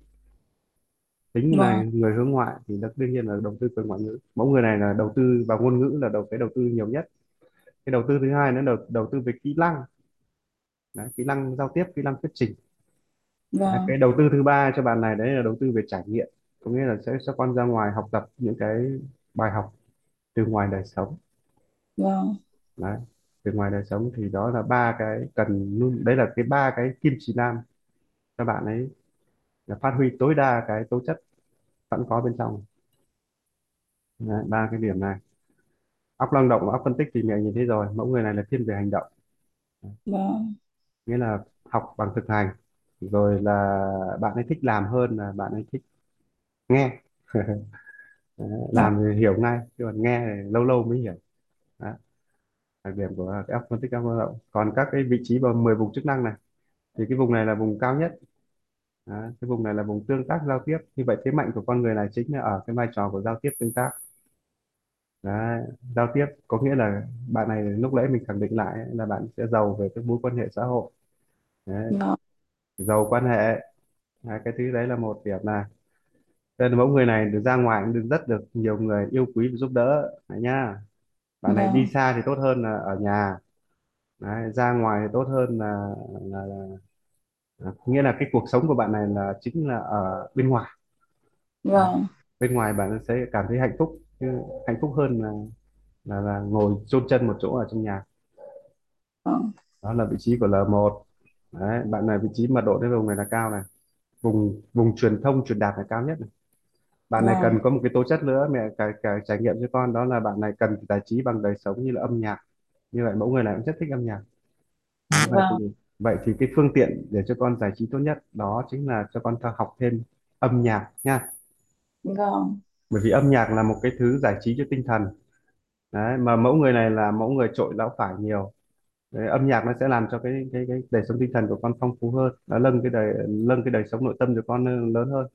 Tính là vâng. người hướng ngoại thì đó đương nhiên là đầu tư về ngoại ngữ. Mẫu người này là đầu tư vào ngôn ngữ là đầu cái đầu tư nhiều nhất. Cái đầu tư thứ hai nữa là đầu, đầu tư về kỹ năng. Đấy, kỹ năng giao tiếp kỹ năng thuyết trình vâng. cái đầu tư thứ ba cho bạn này đấy là đầu tư về trải nghiệm. Có nghĩa là sẽ cho con ra ngoài học tập những cái bài học từ ngoài đời sống. Vâng. Đấy từ ngoài đời sống thì đó là ba cái cần luôn đấy là cái ba cái kim chỉ nam cho bạn ấy là phát huy tối đa cái tố chất sẵn có bên trong. Đấy, ba cái điểm này. Óc năng động và óc phân tích thì mình nhìn thấy rồi mẫu người này là thiên về hành động. Vâng. Nghĩa là học bằng thực hành rồi là bạn ấy thích làm hơn là bạn ấy thích nghe. Đấy, vâng làm thì hiểu ngay chứ còn nghe thì lâu lâu mới hiểu. Đó, đặc điểm của cái óc phân tích óc lao động còn các cái vị trí vào 10 vùng chức năng này thì cái vùng này là vùng cao nhất. Đó, cái vùng này là vùng tương tác giao tiếp. Như vậy thế mạnh của con người này chính là ở cái vai trò của giao tiếp tương tác. Đấy, giao tiếp có nghĩa là bạn này lúc nãy mình khẳng định lại ấy, là bạn sẽ giàu về các mối quan hệ xã hội. Đấy, vâng giàu quan hệ. Đấy, cái thứ đấy là một điểm này Cho nên mẫu người này được ra ngoài cũng được rất được nhiều người yêu quý và giúp đỡ. Đấy nhá. Bạn này đi vâng. xa thì tốt hơn là ở nhà. Đấy, ra ngoài thì tốt hơn là, là, là, là nghĩa là cái cuộc sống của bạn này là chính là ở bên ngoài. Đấy. vâng. Bên ngoài bạn sẽ cảm thấy hạnh phúc chứ hạnh phúc hơn là là, là ngồi chôn chân một chỗ ở trong nhà. Vâng. Đó là vị trí của L1 đấy bạn này vị trí mật độ cái vùng này là cao này. Vùng vùng truyền thông truyền đạt là cao nhất này. bạn này vâng. cần có một cái tố chất nữa mẹ cả, cả trải nghiệm cho con đó là bạn này cần giải trí bằng đời sống như là âm nhạc. Như vậy mẫu người này cũng rất thích âm nhạc. Vậy thì vâng. vậy thì cái phương tiện để cho con giải trí tốt nhất đó chính là cho con học thêm âm nhạc nha. Vâng. Bởi vì âm nhạc là một cái thứ giải trí cho tinh thần. Đấy mà mẫu người này là mẫu người trội lão phải nhiều đấy, âm nhạc nó sẽ làm cho cái cái cái đời sống tinh thần của con phong phú hơn nó nâng cái đời nâng cái đời sống nội tâm của con lên lớn hơn.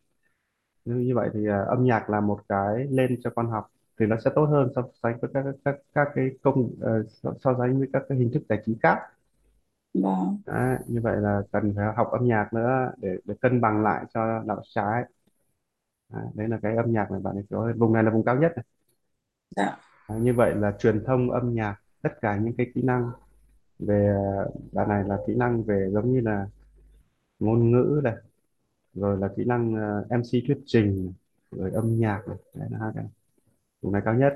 Như, như vậy thì à, âm nhạc là một cái lên cho con học thì nó sẽ tốt hơn so sánh với các các các cái công ờ, so, so sánh với các cái hình thức giải trí khác. Vâng. Đấy, như vậy là cần phải học âm nhạc nữa để để cân bằng lại cho não trái Đấy, đấy là cái âm nhạc này bạn ấy có vùng này là vùng cao nhất này. dạ. Đấy, như vậy là truyền thông âm nhạc tất cả những cái kỹ năng về ờ, bạn này là kỹ năng về giống như là ngôn ngữ này rồi là kỹ năng ờ, MC thuyết trình rồi âm nhạc này. đấy là hai cái vùng này cao nhất.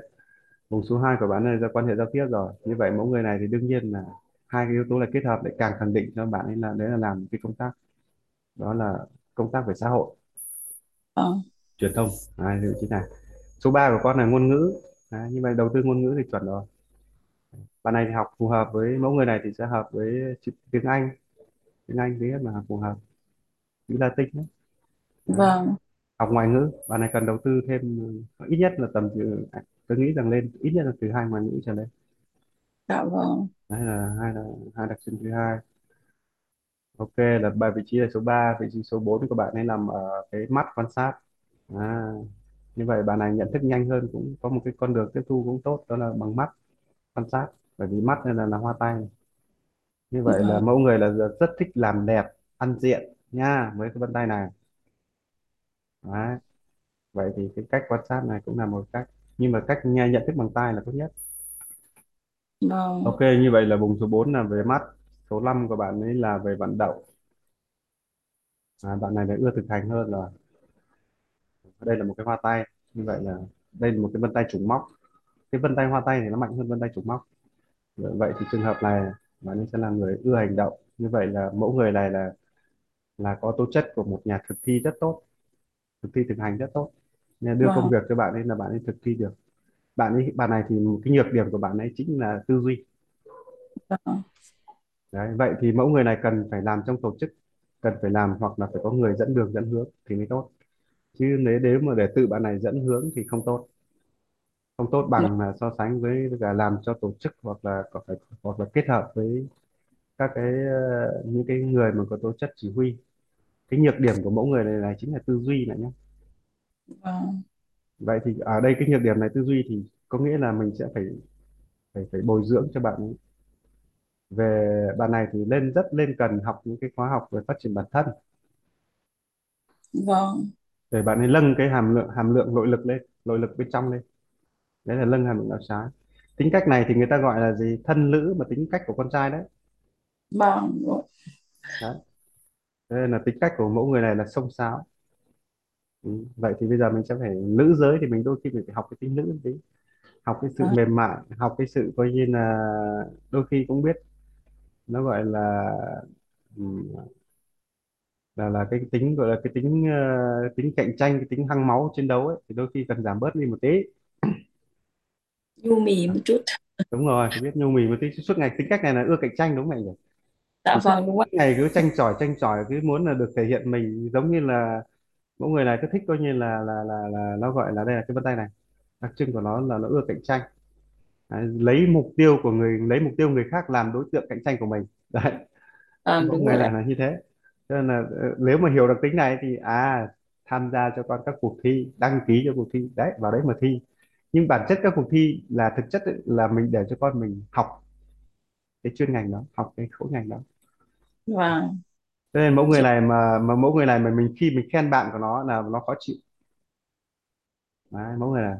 Vùng số 2 của bạn này là quan hệ giao tiếp rồi. Như vậy mẫu người này thì đương nhiên là hai cái yếu tố là kết hợp để càng khẳng định cho bạn ấy là đấy là làm cái công tác. Đó là công tác về xã hội. Vâng truyền thông. Vị trí này số 3 của con là ngôn ngữ. Đấy, như vậy đầu tư ngôn ngữ thì chuẩn rồi bạn này thì học phù hợp với mẫu người này thì sẽ hợp với chữ- tiếng Anh. Tiếng Anh viết mà phù hợp. Chữ Latin đấy. Vâng. Học ngoại ngữ bạn này cần đầu tư thêm ừ, ít nhất là tầm từ tôi nghĩ rằng lên ít nhất là từ hai ngoại ngữ trở lên. Dạ vâng. Đấy là hai là hai đặc trưng thứ hai. Ok là bài vị trí là số ba vị trí số 4 của bạn ấy nằm ở cái mắt quan sát. À, như vậy bạn này nhận thức nhanh hơn cũng có một cái con đường tiếp thu cũng tốt đó là bằng mắt quan sát bởi vì mắt này là, là hoa tay. Như vậy là vâng mẫu người là rất rất thích làm đẹp ăn diện nha với cái vân tay này. Đấy. vậy thì cái cách quan sát này cũng là một cách. Nhưng mà cách nghe nhận thức bằng tai là tốt nhất. Vâng. Ok như vậy là vùng số 4 là về mắt. Số 5 của bạn ấy là về vận động. À, bạn này là ưa thực hành hơn rồi. Đây là một cái hoa tay. Như vậy là đây là một cái vân tay trùng móc. Cái vân tay hoa tay thì nó mạnh hơn vân tay trùng móc vậy thì trường hợp này bạn ấy sẽ là người ưa hành động như vậy là mẫu người này là là có tố chất của một nhà thực thi rất tốt thực thi thực hành rất tốt. Nên đưa công vâng. việc cho bạn ấy là bạn ấy thực thi được. Bạn ấy bạn này thì cái nhược điểm của bạn ấy chính là tư duy. Vâng. Đấy, vậy thì mẫu người này cần phải làm trong tổ chức cần phải làm hoặc là phải có người dẫn đường dẫn hướng thì mới tốt. Chứ nếu nếu mà để tự bạn này dẫn hướng thì không tốt không tốt bằng là so sánh với cả làm cho tổ chức hoặc là có phải hoặc là kết hợp với các cái ờ, những cái người mà có tố chất chỉ huy. Cái nhược điểm của mẫu người này, này chính là tư duy này nhé. Vâng. Vậy thì ở đây cái nhược điểm này tư duy thì có nghĩa là mình sẽ phải phải phải bồi dưỡng cho bạn ấy. về bạn này thì lên rất lên cần học những cái khóa học về phát triển bản thân. Vâng. Để bạn ấy nâng cái hàm lượng hàm lượng nội lực lên nội lực bên trong lên đấy là nâng hàm lượng não trái tính cách này thì người ta gọi là gì? Thân nữ mà tính cách của con trai đấy. Vâng đấy. Thế nên là tính cách của mẫu người này là xông xáo ừ. vậy thì bây giờ mình sẽ phải nữ giới thì mình đôi khi mình phải học cái tính nữ tí. Học cái sự vâng. mềm mại học cái sự coi như là đôi khi cũng biết nó gọi là ừ, là là cái tính gọi là cái tính ờ, tính cạnh tranh cái tính hăng máu chiến đấu ấy thì đôi khi cần giảm bớt đi một tí nhu mì một chút. Đúng rồi phải biết nhu mì một tí. Suốt ngày tính cách này là ưa cạnh tranh đúng không anh nhỉ? Dạ suốt vâng đúng ạ. ngày cứ tranh chỏi tranh chỏi cứ muốn là được thể hiện mình giống như là mỗi người này cứ thích coi như là là là là nó gọi là đây là cái vân tay này. Đặc trưng của nó là nó ưa cạnh tranh. Đấy, lấy mục tiêu của người lấy mục tiêu người khác làm đối tượng cạnh tranh của mình. Đấy. À, mẫu đúng người rồi ạ. là như thế. Cho nên là ờ, nếu mà hiểu được tính này thì à tham gia cho con các cuộc thi đăng ký cho cuộc thi. Đấy vào đấy mà thi nhưng bản chất các cuộc thi là thực chất là mình để cho con mình học cái chuyên ngành đó học cái khối ngành đó. Vâng. Cho nên mẫu người này mà mà mẫu người này mà mình khi mình khen bạn của nó là nó khó chịu. Đấy, mẫu người này.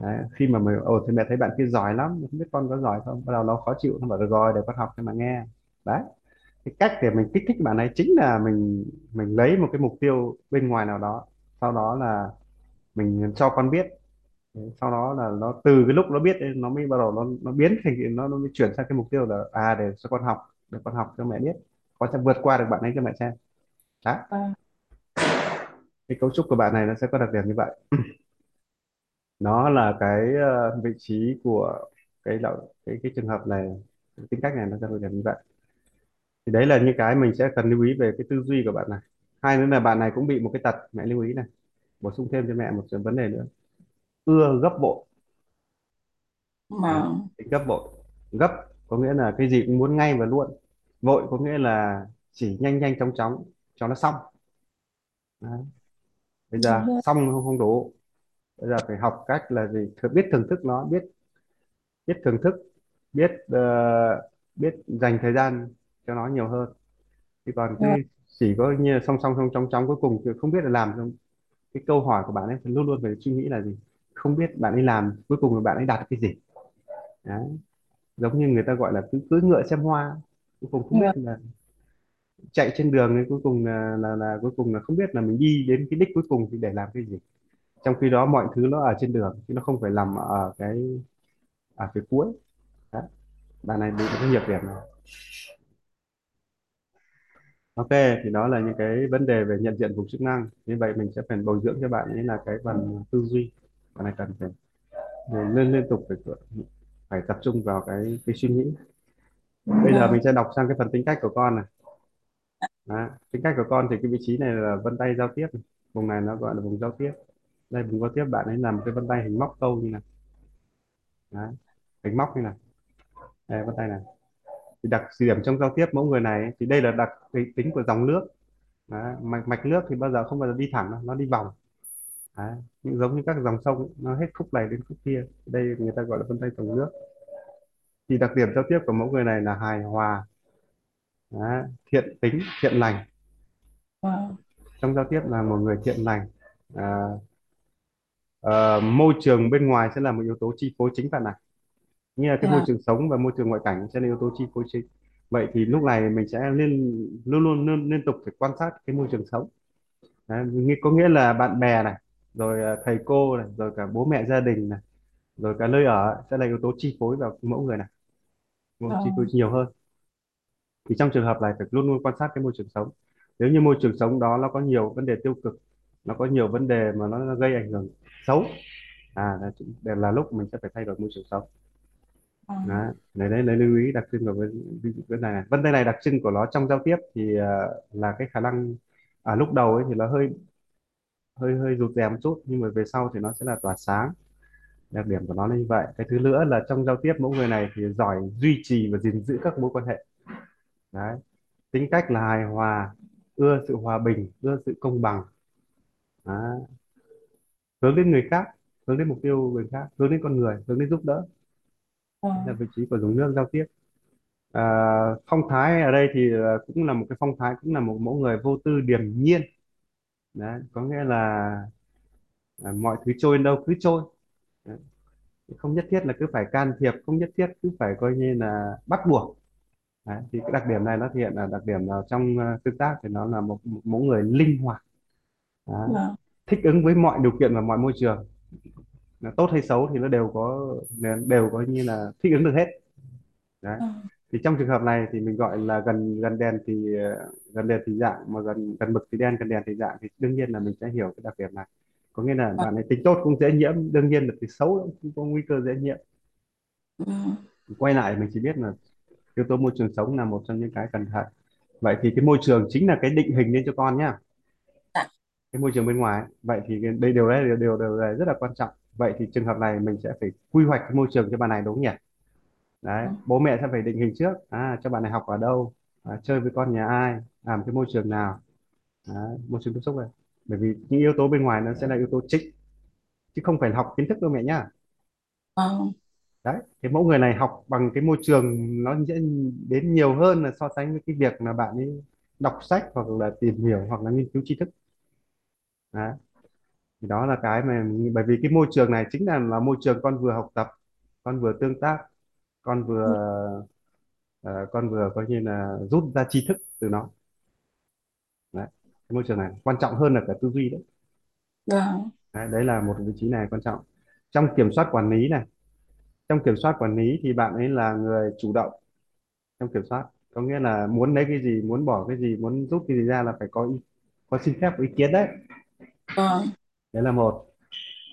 Đấy, khi mà mình ồ thì mẹ thấy bạn kia giỏi lắm không biết con có giỏi không? Bắt đầu nó khó chịu nó bảo được rồi để con học cho mà nghe. Đấy. Cái cách để mình kích thích bạn ấy chính là mình mình lấy một cái mục tiêu bên ngoài nào đó sau đó là mình cho con biết sau đó là nó từ cái lúc nó biết ấy, nó mới bắt đầu nó nó biến thành nó nó mới chuyển sang cái mục tiêu là à để cho con học để con học cho mẹ biết. Con sẽ vượt qua được bạn ấy cho mẹ xem. Đó. Vâng. Cái cấu trúc của bạn này nó sẽ có đặc điểm như vậy. Nó là cái ờ, vị trí của cái đạo cái cái trường hợp này cái tính cách này nó sẽ đặc điểm như vậy. Thì đấy là những cái mình sẽ cần lưu ý về cái tư duy của bạn này. Hai nữa là bạn này cũng bị một cái tật mẹ lưu ý này. Bổ sung thêm cho mẹ một vấn đề nữa ưa gấp Đấy, mà tính gấp vội gấp có nghĩa là cái gì cũng muốn ngay và luôn. Vội có nghĩa là chỉ nhanh nhanh chóng chóng cho nó xong. Đấy. bây giờ đúng rồi xong không, không đủ. Bây giờ phải học cách là gì? Thử biết thưởng thức nó biết biết thưởng thức biết ờ, biết dành thời gian cho nó nhiều hơn. Thì còn vâng. cái chỉ có như là song song song chóng chóng cuối cùng thì không biết là làm không? Cái câu hỏi của bạn ấy phải luôn luôn phải suy nghĩ là gì không biết bạn ấy làm cuối cùng là bạn ấy đạt cái gì. Đấy. giống như người ta gọi là cứ cưỡi ngựa xem hoa. Cuối cùng không biết vâng. là chạy trên đường ấy cuối cùng là, là là cuối cùng là không biết là mình đi đến cái đích cuối cùng thì để làm cái gì. Trong khi đó mọi thứ nó ở trên đường chứ nó không phải nằm ở cái ở phía cuối. Đấy. bạn này bị cái nhược điểm này. Ok thì đó là những cái vấn đề về nhận diện vùng chức năng. Như vậy mình sẽ phải bồi dưỡng cho bạn ấy là cái phần tư duy bạn này cần phải nên liên tục phải phải tập trung vào cái cái suy nghĩ bây giờ mình sẽ đọc sang cái phần tính cách của con này Đó. tính cách của con thì cái vị trí này là vân tay giao tiếp vùng này nó gọi là vùng giao tiếp đây vùng giao tiếp bạn ấy làm cái vân tay hình móc câu như này Đó. hình móc như này đây vân tay này thì đặc điểm trong giao tiếp mẫu người này ấy, thì đây là đặc tính của dòng nước Đó. mạch mạch nước thì bao giờ không bao giờ đi thẳng đâu nó đi vòng Đấy. Nhưng giống như các dòng sông ấy, nó hết khúc này đến khúc kia. Đây người ta gọi là vân tay dòng nước. Thì đặc điểm giao tiếp của mẫu người này là hài hòa Đấy. thiện tính thiện lành. Trong giao tiếp là một người thiện lành à, ờ, môi trường bên ngoài sẽ là một yếu tố chi phối chính bạn ạ như là cái môi dạ. trường sống và môi trường ngoại cảnh sẽ là yếu tố chi phối chính. Vậy thì lúc này mình sẽ liên luôn luôn liên, liên tục phải quan sát cái môi trường sống. Đấy, nghĩa- có nghĩa là bạn bè này rồi ờ, thầy cô này rồi cả bố mẹ gia đình này rồi cả nơi ở sẽ là yếu tố chi phối vào mẫu người này. Mẫu chi phối vâng nhiều hơn. Thì trong trường hợp này phải luôn luôn quan sát cái môi trường sống. Nếu như môi trường sống đó nó có nhiều vấn đề tiêu cực nó có nhiều vấn đề mà nó gây ảnh hưởng xấu à là, để là lúc mình sẽ phải thay đổi môi trường sống. Đó. Đấy, đấy lấy lưu ý đặc trưng của vấn vấn đề này vấn đề này đặc trưng của nó trong giao tiếp thì ờ, là cái khả năng à, lúc đầu ấy thì nó hơi hơi hơi rụt rè một chút nhưng mà về sau thì nó sẽ là tỏa sáng. Đặc điểm của nó là như vậy. Cái thứ nữa là trong giao tiếp mẫu người này thì giỏi duy trì và gìn giữ các mối quan hệ. Đấy. Tính cách là hài hòa ưa sự hòa bình ưa sự công bằng. Đấy. hướng đến người khác hướng đến mục tiêu người khác hướng đến con người hướng đến giúp đỡ. Đấy là vâng vị trí của dùng nước giao tiếp. À, phong thái ở đây thì ờ, cũng là một cái phong thái cũng là một mẫu người vô tư điềm nhiên đấy có nghĩa là à, mọi thứ trôi đâu cứ trôi. Đấy. không nhất thiết là cứ phải can thiệp không nhất thiết cứ phải coi như là bắt buộc. Đấy. thì cái đặc điểm này nó hiện là đặc điểm là trong ờ, tương tác thì nó là một, mẫu người linh hoạt. Đấy. vâng thích ứng với mọi điều kiện và mọi môi trường. Là tốt hay xấu thì nó đều có đều có như là thích ứng được hết. Đấy. Vâng thì trong trường hợp này thì mình gọi là gần gần đèn thì ờ, gần đèn thì dạng mà gần gần mực thì đen gần đèn thì dạng thì đương nhiên là mình sẽ hiểu cái đặc điểm này. Có nghĩa là vâng. bạn ấy tính tốt cũng dễ nhiễm đương nhiên là tính xấu cũng có nguy cơ dễ nhiễm. Vâng quay lại mình chỉ biết là yếu tố môi trường sống là một trong những cái cần thận vậy thì cái môi trường chính là cái định hình lên cho con nhá. Dạ. Cái môi trường bên ngoài vậy thì cái, đây điều đấy điều điều điều này rất là quan trọng. Vậy thì trường hợp này mình sẽ phải quy hoạch cái môi trường cho bạn này đúng không nhỉ đấy vâng bố mẹ sẽ phải định hình trước. À cho bạn này học ở đâu? À, chơi với con nhà ai? Làm cái môi trường nào? Đấy, môi trường tiếp xúc này. Bởi vì những yếu tố bên ngoài nó sẽ là yếu tố chính chứ không phải học kiến thức đâu mẹ nhá. Vâng đấy cái mẫu người này học bằng cái môi trường nó sẽ đến nhiều hơn là so sánh với cái việc là bạn ấy đọc sách hoặc là tìm hiểu hoặc là nghiên cứu tri thức. Đấy. thì đó là cái mà bởi vì cái môi trường này chính là là môi trường con vừa học tập con vừa tương tác con vừa ờ, con vừa coi như là rút ra tri thức từ nó. Đấy. Cái môi trường này quan trọng hơn là cả tư duy đấy. vâng. Đấy đấy là một vị trí này quan trọng. Trong kiểm soát quản lý này trong kiểm soát quản lý thì bạn ấy là người chủ động trong kiểm soát. Có nghĩa là muốn lấy cái gì muốn bỏ cái gì muốn rút cái gì ra là phải có ý, có xin phép có ý kiến đấy. Vâng. Đấy là một.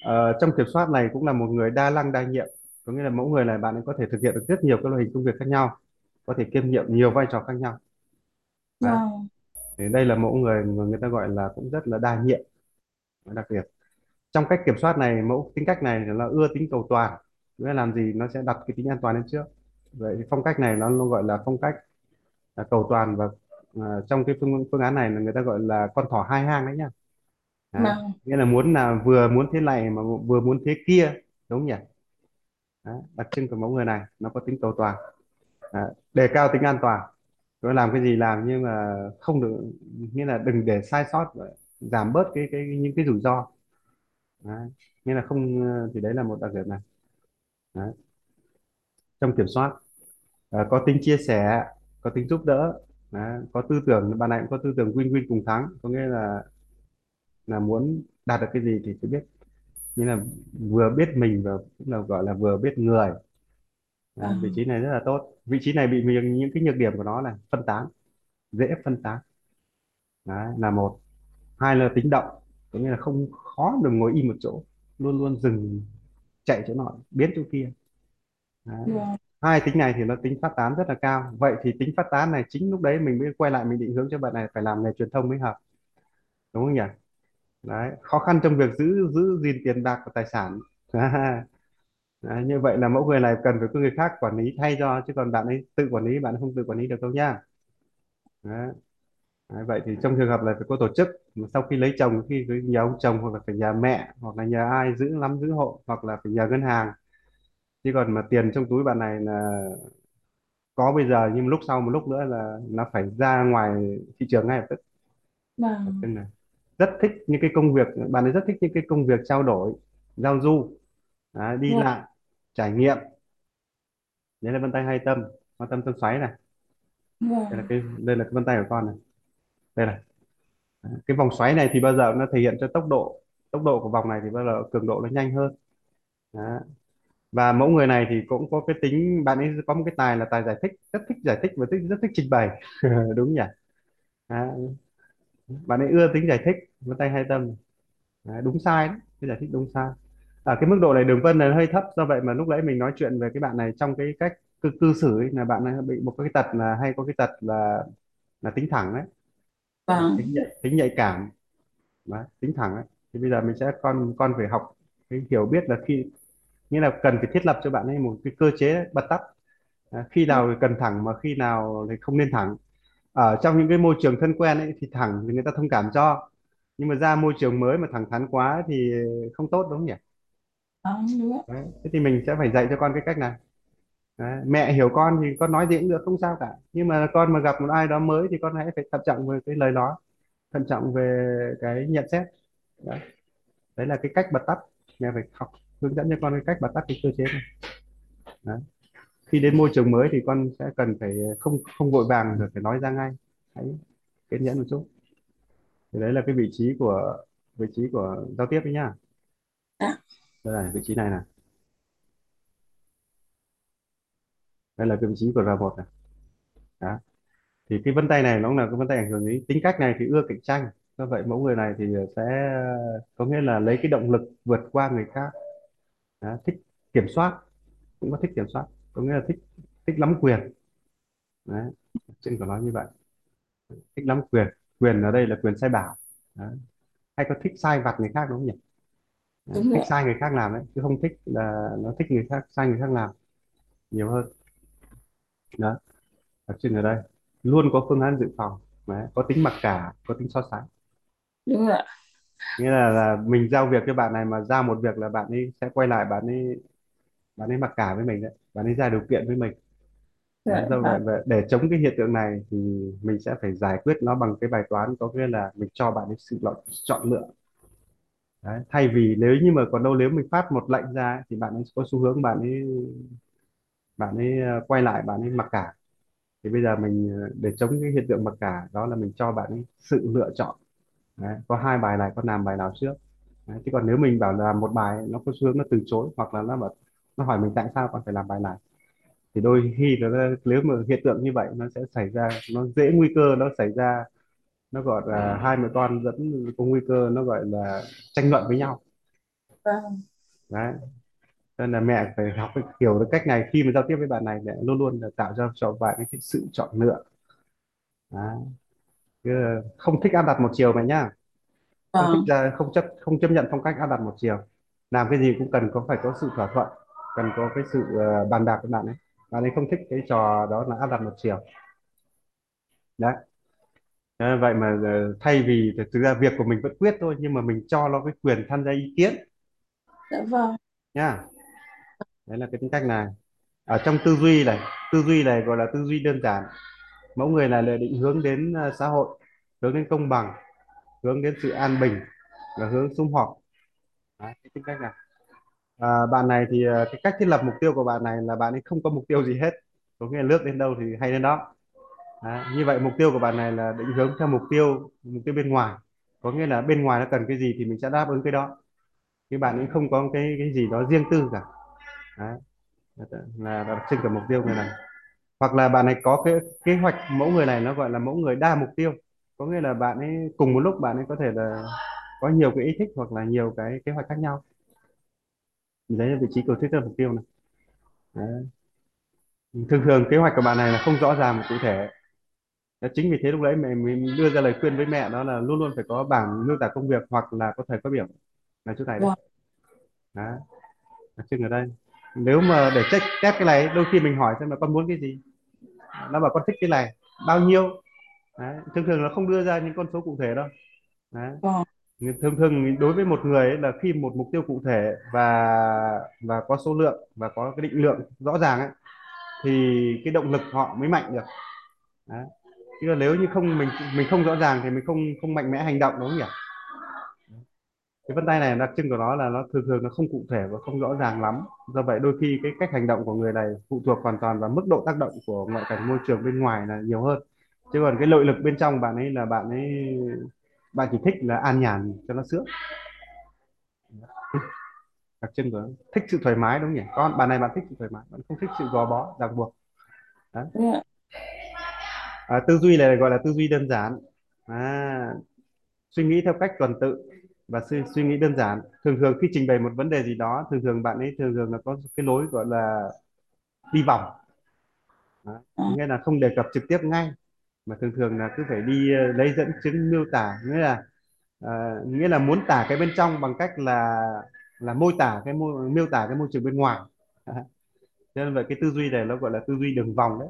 Ờ, trong kiểm soát này cũng là một người đa năng đa nhiệm có nghĩa là mẫu người này bạn ấy có thể thực hiện được rất nhiều các loại hình công việc khác nhau có thể kiêm nhiệm nhiều vai trò khác nhau. Đấy. Vâng thì đây là mẫu người mà người ta gọi là cũng rất là đa nhiệm đặc biệt. Trong cách kiểm soát này mẫu tính cách này là ưa tính cầu toàn nghĩa là làm gì nó sẽ đặt cái tính an toàn lên trước. Vậy thì phong cách này nó, nó gọi là phong cách là cầu toàn và à, trong cái phương phương án này là người ta gọi là con thỏ hai hang đấy nhá. Vâng. Nghĩa là muốn là vừa muốn thế này mà vừa muốn thế kia đúng nhỉ đặc trưng của mẫu người này nó có tính cầu toàn à, đề cao tính an toàn nó làm cái gì làm nhưng mà không được nghĩa là đừng để sai sót và giảm bớt cái cái những cái rủi ro đấy. nghĩa là không thì đấy là một đặc điểm này đấy. trong kiểm soát à, có tính chia sẻ có tính giúp đỡ đấy. có tư tưởng bạn này cũng có tư tưởng win-win cùng thắng có nghĩa là là muốn đạt được cái gì thì phải biết như là vừa biết mình và cũng là gọi là vừa biết người. Đấy. vị trí này rất là tốt. Vị trí này bị những những cái nhược điểm của nó là phân tán dễ phân tán. Đấy, là một. Hai là tính động có nghĩa là không khó được ngồi im một chỗ luôn luôn dừng chạy chỗ nọ biến chỗ kia. Đấy. vâng hai tính này thì nó tính phát tán rất là cao. Vậy thì tính phát tán này chính lúc đấy mình mới quay lại mình định hướng cho bạn này phải làm nghề truyền thông mới hợp. Đúng không nhỉ đấy khó khăn trong việc giữ giữ gìn tiền bạc và tài sản. Đấy, như vậy là mẫu người này cần phải có người khác quản lý thay cho chứ còn bạn ấy tự quản lý bạn không tự quản lý được đâu nhá đấy. Đấy, vậy thì trong trường hợp là phải có tổ chức mà sau khi lấy chồng khi nhờ ông chồng hoặc là phải nhờ mẹ hoặc là nhờ ai giữ nắm giữ hộ hoặc là phải nhờ ngân hàng. Chứ còn mà tiền trong túi bạn này là có bây giờ nhưng mà lúc sau một lúc nữa là nó phải ra ngoài thị trường ngay lập tức. Vâng. Là rất thích những cái công việc bạn ấy rất thích những cái công việc trao đổi giao du Đấy, đi vâng lại trải nghiệm. Đấy là vân tay hai tâm quan tâm tâm xoáy này. Đây là cái đây là cái vân tay của con này. Đây này. Cái vòng xoáy này thì bao giờ nó thể hiện cho tốc độ tốc độ của vòng này thì bao giờ cường độ nó nhanh hơn. Đấy. và mẫu người này thì cũng có cái tính bạn ấy có một cái tài là tài giải thích rất thích giải thích và thích rất thích trình bày. Đúng nhỉ? Đấy. Bạn ấy ưa tính giải thích vân tay hai tâm. Đấy, đúng sai đấy cái giải thích đúng sai. Ở cái mức độ này đường vân là hơi thấp do vậy mà lúc nãy mình nói chuyện về cái bạn này trong cái cách cư, cư xử ấy, là bạn ấy bị một cái tật là hay có cái tật là là tính thẳng đấy. Đấy, vâng. Tính nhạy, tính nhạy cảm. Đấy, tính thẳng đấy. Thì bây giờ mình sẽ con con phải học cái hiểu biết là khi nghĩa là cần phải thiết lập cho bạn ấy một cái cơ chế bật tắt. À, khi nào thì cần thẳng mà khi nào thì không nên thẳng ở trong những cái môi trường thân quen ấy thì thẳng thì người ta thông cảm cho. Nhưng mà ra môi trường mới mà thẳng thắn quá thì không tốt đúng không nhỉ? Vâng đúng ạ. Đấy. thế thì mình sẽ phải dạy cho con cái cách này. Đấy. mẹ hiểu con thì con nói gì cũng được không sao cả. Nhưng mà con mà gặp một ai đó mới thì con hãy phải thận trọng về cái lời nói thận trọng về cái nhận xét. Đấy, đấy là cái cách bật tắt. Mẹ phải học hướng dẫn cho con cái cách bật tắt cái cơ chế này. Đấy. Khi đến môi trường mới thì con sẽ cần phải không không vội vàng rồi phải nói ra ngay. Hãy kiên nhẫn một chút. Thì đấy là cái vị trí của vị trí của giao tiếp đấy nhá. Dạ. Đây là vị trí này này. Đây là cái vị trí của r một này. Đó. thì cái vân tay này nó cũng là cái vân tay ảnh hưởng đến tính cách này thì ưa cạnh tranh. Do vậy mẫu người này thì sẽ có nghĩa là lấy cái động lực vượt qua người khác. Đó. thích kiểm soát cũng có thích kiểm soát có nghĩa là thích thích lắm quyền. Đấy trên có nói như vậy. Thích lắm quyền. Quyền ở đây là quyền sai bảo. Đấy. hay có thích sai vặt người khác đúng không nhỉ? Đấy. đúng thích rồi sai người khác làm đấy chứ không thích là nó thích người khác sai người khác làm. Nhiều hơn. Đó đặc trưng ở đây. Luôn có phương án dự phòng. Đấy. có tính mặc cả có tính so sánh. Đúng rồi ạ. Nghĩa là, là mình giao việc cho bạn này mà giao một việc là bạn ấy sẽ quay lại bạn ấy bạn ấy mặc cả với mình đấy bạn ấy ra điều kiện với mình đấy, dạ do vậy vâng để chống cái hiện tượng này thì mình sẽ phải giải quyết nó bằng cái bài toán có nghĩa là mình cho bạn ấy sự lựa, chọn lựa đấy. thay vì nếu như mà còn đâu nếu mình phát một lệnh ra ấy, thì bạn ấy có xu hướng bạn ấy bạn ấy ờ, quay lại bạn ấy mặc cả thì bây giờ mình ờ, để chống cái hiện tượng mặc cả đó là mình cho bạn ấy sự lựa chọn đấy. có hai bài này con làm bài nào trước đấy. chứ còn nếu mình bảo là một bài nó có xu hướng nó từ chối hoặc là nó bảo nó hỏi mình tại sao con phải làm bài này thì đôi khi là nếu mà hiện tượng như vậy nó sẽ xảy ra nó dễ nguy cơ nó xảy ra nó gọi là hai mẹ con dẫn có nguy cơ nó gọi là tranh luận với nhau. Vâng. Đấy. Nên là mẹ phải học cái hiểu được cách này khi mà giao tiếp với bạn này mẹ luôn luôn là tạo ra cho bạn cái sự chọn lựa. Đấy. Chứ không thích áp đặt một chiều mẹ nhá. Không thích vâng ra không chấp không chấp nhận phong cách áp đặt một chiều. Làm cái gì cũng cần có phải có sự thỏa thuận cần có cái sự ờ, bàn bạc với bạn ấy. Bạn ấy không thích cái trò đó là áp đặt một chiều. Đấy. Thế vậy mà ờ, thay vì thực ra việc của mình vẫn quyết thôi nhưng mà mình cho nó cái quyền tham gia ý kiến. Dạ vâng. Nhá. Đấy là cái tính cách này. Ở trong tư duy này tư duy này gọi là tư duy đơn giản. Mẫu người này là định hướng đến ờ, xã hội hướng đến công bằng hướng đến sự an bình và hướng sum họp. Đấy, cái tính cách này à, bạn này thì ờ, cái cách thiết lập mục tiêu của bạn này là bạn ấy không có mục tiêu gì hết. Có nghĩa là lướt đến đâu thì hay đến đó. À, như vậy mục tiêu của bạn này là định hướng theo mục tiêu mục tiêu bên ngoài. Có nghĩa là bên ngoài nó cần cái gì thì mình sẽ đáp ứng cái đó. Chứ bạn ấy không có cái cái gì đó riêng tư cả. Đấy, là đặc trưng của mục tiêu người này. Hoặc là bạn này có cái kế hoạch mẫu người này nó gọi là mẫu người đa mục tiêu. Có nghĩa là bạn ấy cùng một lúc bạn ấy có thể là có nhiều cái ý thích hoặc là nhiều cái kế hoạch khác nhau đấy là vị trí cầu thiết lập mục tiêu này. Đấy. thường thường kế hoạch của bạn này là không rõ ràng và cụ thể. Đó, chính vì thế lúc đấy mẹ mình đưa ra lời khuyên với mẹ đó là luôn luôn phải có bảng miêu tả công việc hoặc là có thời có điểm là chỗ này đó. Đặc trưng ở đây. Nếu mà để check test cái này đôi khi mình hỏi xem là con muốn cái gì. Nó bảo con thích cái này bao nhiêu. Đấy. thường thường nó không đưa ra những con số cụ thể đâu. Đấy. vâng thường thường đối với một người ấy là khi một mục tiêu cụ thể và và có số lượng và có cái định lượng rõ ràng ấy, thì cái động lực họ mới mạnh được. Đấy. chứ là nếu như không mình mình không rõ ràng thì mình không không mạnh mẽ hành động đúng không nhỉ? Cái vân tay này đặc trưng của nó là nó thường thường nó không cụ thể và không rõ ràng lắm. Do vậy đôi khi cái cách hành động của người này phụ thuộc hoàn toàn vào mức độ tác động của ngoại cảnh môi trường bên ngoài là nhiều hơn. Chứ còn cái nội lực bên trong bạn ấy là bạn ấy bạn chỉ thích là an nhàn cho nó sướng. Đặc trưng của thích sự thoải mái đúng không nhỉ? Con bạn này bạn thích sự thoải mái bạn không thích sự gò bó ràng buộc. Đấy. đúng ạ À, tư duy này gọi là tư duy đơn giản. À, suy nghĩ theo cách tuần tự và suy, suy nghĩ đơn giản. Thường thường khi trình bày một vấn đề gì đó thường thường bạn ấy thường thường là có cái lối gọi là đi vòng. À, nghĩa là không đề cập trực tiếp ngay mà thường thường là cứ phải đi ờ, lấy dẫn chứng miêu tả nghĩa là à, nghĩa là muốn tả cái bên trong bằng cách là là mô tả cái mô, miêu tả cái môi trường bên ngoài. Cho nên vậy cái tư duy này nó gọi là tư duy đường vòng đấy.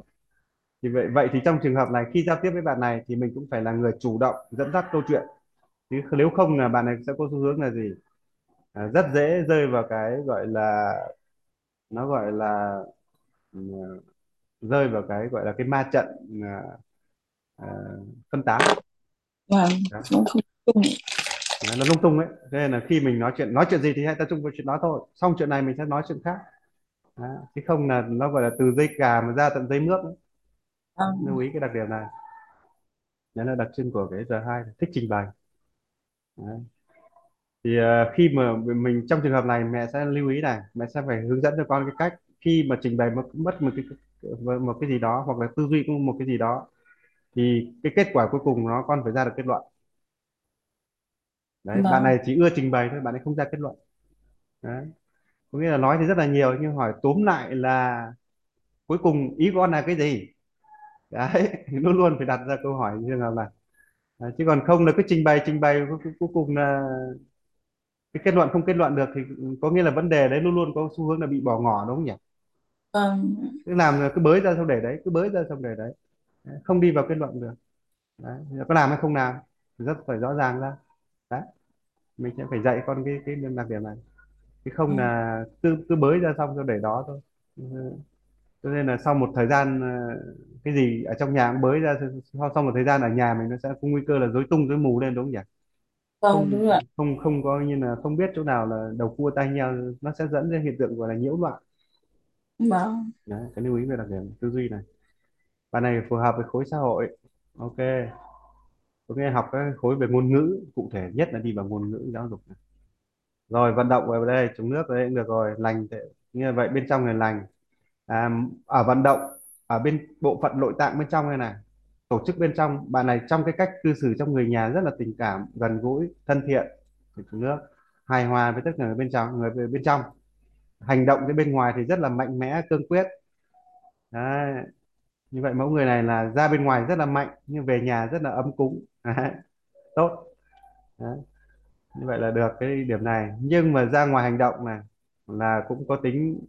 Thì vậy vậy thì trong trường hợp này khi giao tiếp với bạn này thì mình cũng phải là người chủ động dẫn dắt câu chuyện. Chứ nếu không là bạn này sẽ có xu hướng là gì? À, rất dễ rơi vào cái gọi là nó gọi là ừ, rơi vào cái gọi là cái ma trận à, à, phân tán. Vâng cũng không nó lung tung ấy. Thế nên là khi mình nói chuyện nói chuyện gì thì hãy tập trung vào chuyện đó thôi. Xong chuyện này mình sẽ nói chuyện khác. Đó. chứ không là nó gọi là từ dây cà mà ra tận dây mướp ấy. lưu ý cái đặc điểm này. Đó là đặc trưng của cái giờ hai thích trình bày. Đấy. thì ờ, khi mà mình trong trường hợp này mẹ sẽ lưu ý này mẹ sẽ phải hướng dẫn cho con cái cách khi mà trình bày mất mất một cái một cái gì đó hoặc là tư duy của một cái gì đó thì cái kết quả cuối cùng nó con phải ra được kết luận. Đấy bạn vâng. này chỉ ưa trình bày thôi bạn ấy không ra kết luận. Đấy. Có nghĩa là nói thì rất là nhiều nhưng hỏi túm lại là cuối cùng ý con là cái gì? Đấy luôn luôn phải đặt ra câu hỏi như thế nào là Đấy, chứ còn không là cứ trình bày trình bày cuối, cuối cùng là cái kết luận không kết luận được thì có nghĩa là vấn đề đấy luôn luôn có xu hướng là bị bỏ ngỏ đúng không nhỉ? Vâng. Cứ làm là cứ bới ra xong để đấy cứ bới ra xong để đấy Đấy, không đi vào kết luận được. Đấy. có làm hay không làm rất phải rõ ràng ra. Đấy mình sẽ phải dạy con cái cái đặc điểm này. Chứ không vâng là cứ cứ bới ra xong rồi để đó thôi. Ừ, cho nên là sau một thời gian ờ, cái gì ở trong nhà cũng bới ra sau sau một thời gian ở nhà mình nó sẽ có nguy cơ là rối tung rối mù lên đúng không nhỉ? Vâng không đúng ạ. không không có như là không biết chỗ nào là đầu cua tai nheo nó sẽ dẫn đến hiện tượng gọi là nhiễu loạn. Vâng. Đấy cái lưu ý về đặc điểm tư duy này bài này phù hợp với khối xã hội ok có nghĩa học các khối về ngôn ngữ cụ thể nhất là đi vào ngôn ngữ giáo dục này. rồi vận động ở đây chống nước ở đây cũng được rồi lành thế. như vậy bên trong này lành à, ở vận động ở bên bộ phận nội tạng bên trong này này tổ chức bên trong bạn này trong cái cách cư xử trong người nhà rất là tình cảm gần gũi thân thiện chống nước hài hòa với tất cả người bên trong người bên trong hành động cái bên ngoài thì rất là mạnh mẽ cương quyết Đấy như vậy mẫu người này là ra bên ngoài rất là mạnh nhưng về nhà rất là ấm cúng Đấy. tốt Đấy. như vậy là được cái điểm này nhưng mà ra ngoài hành động này là cũng có tính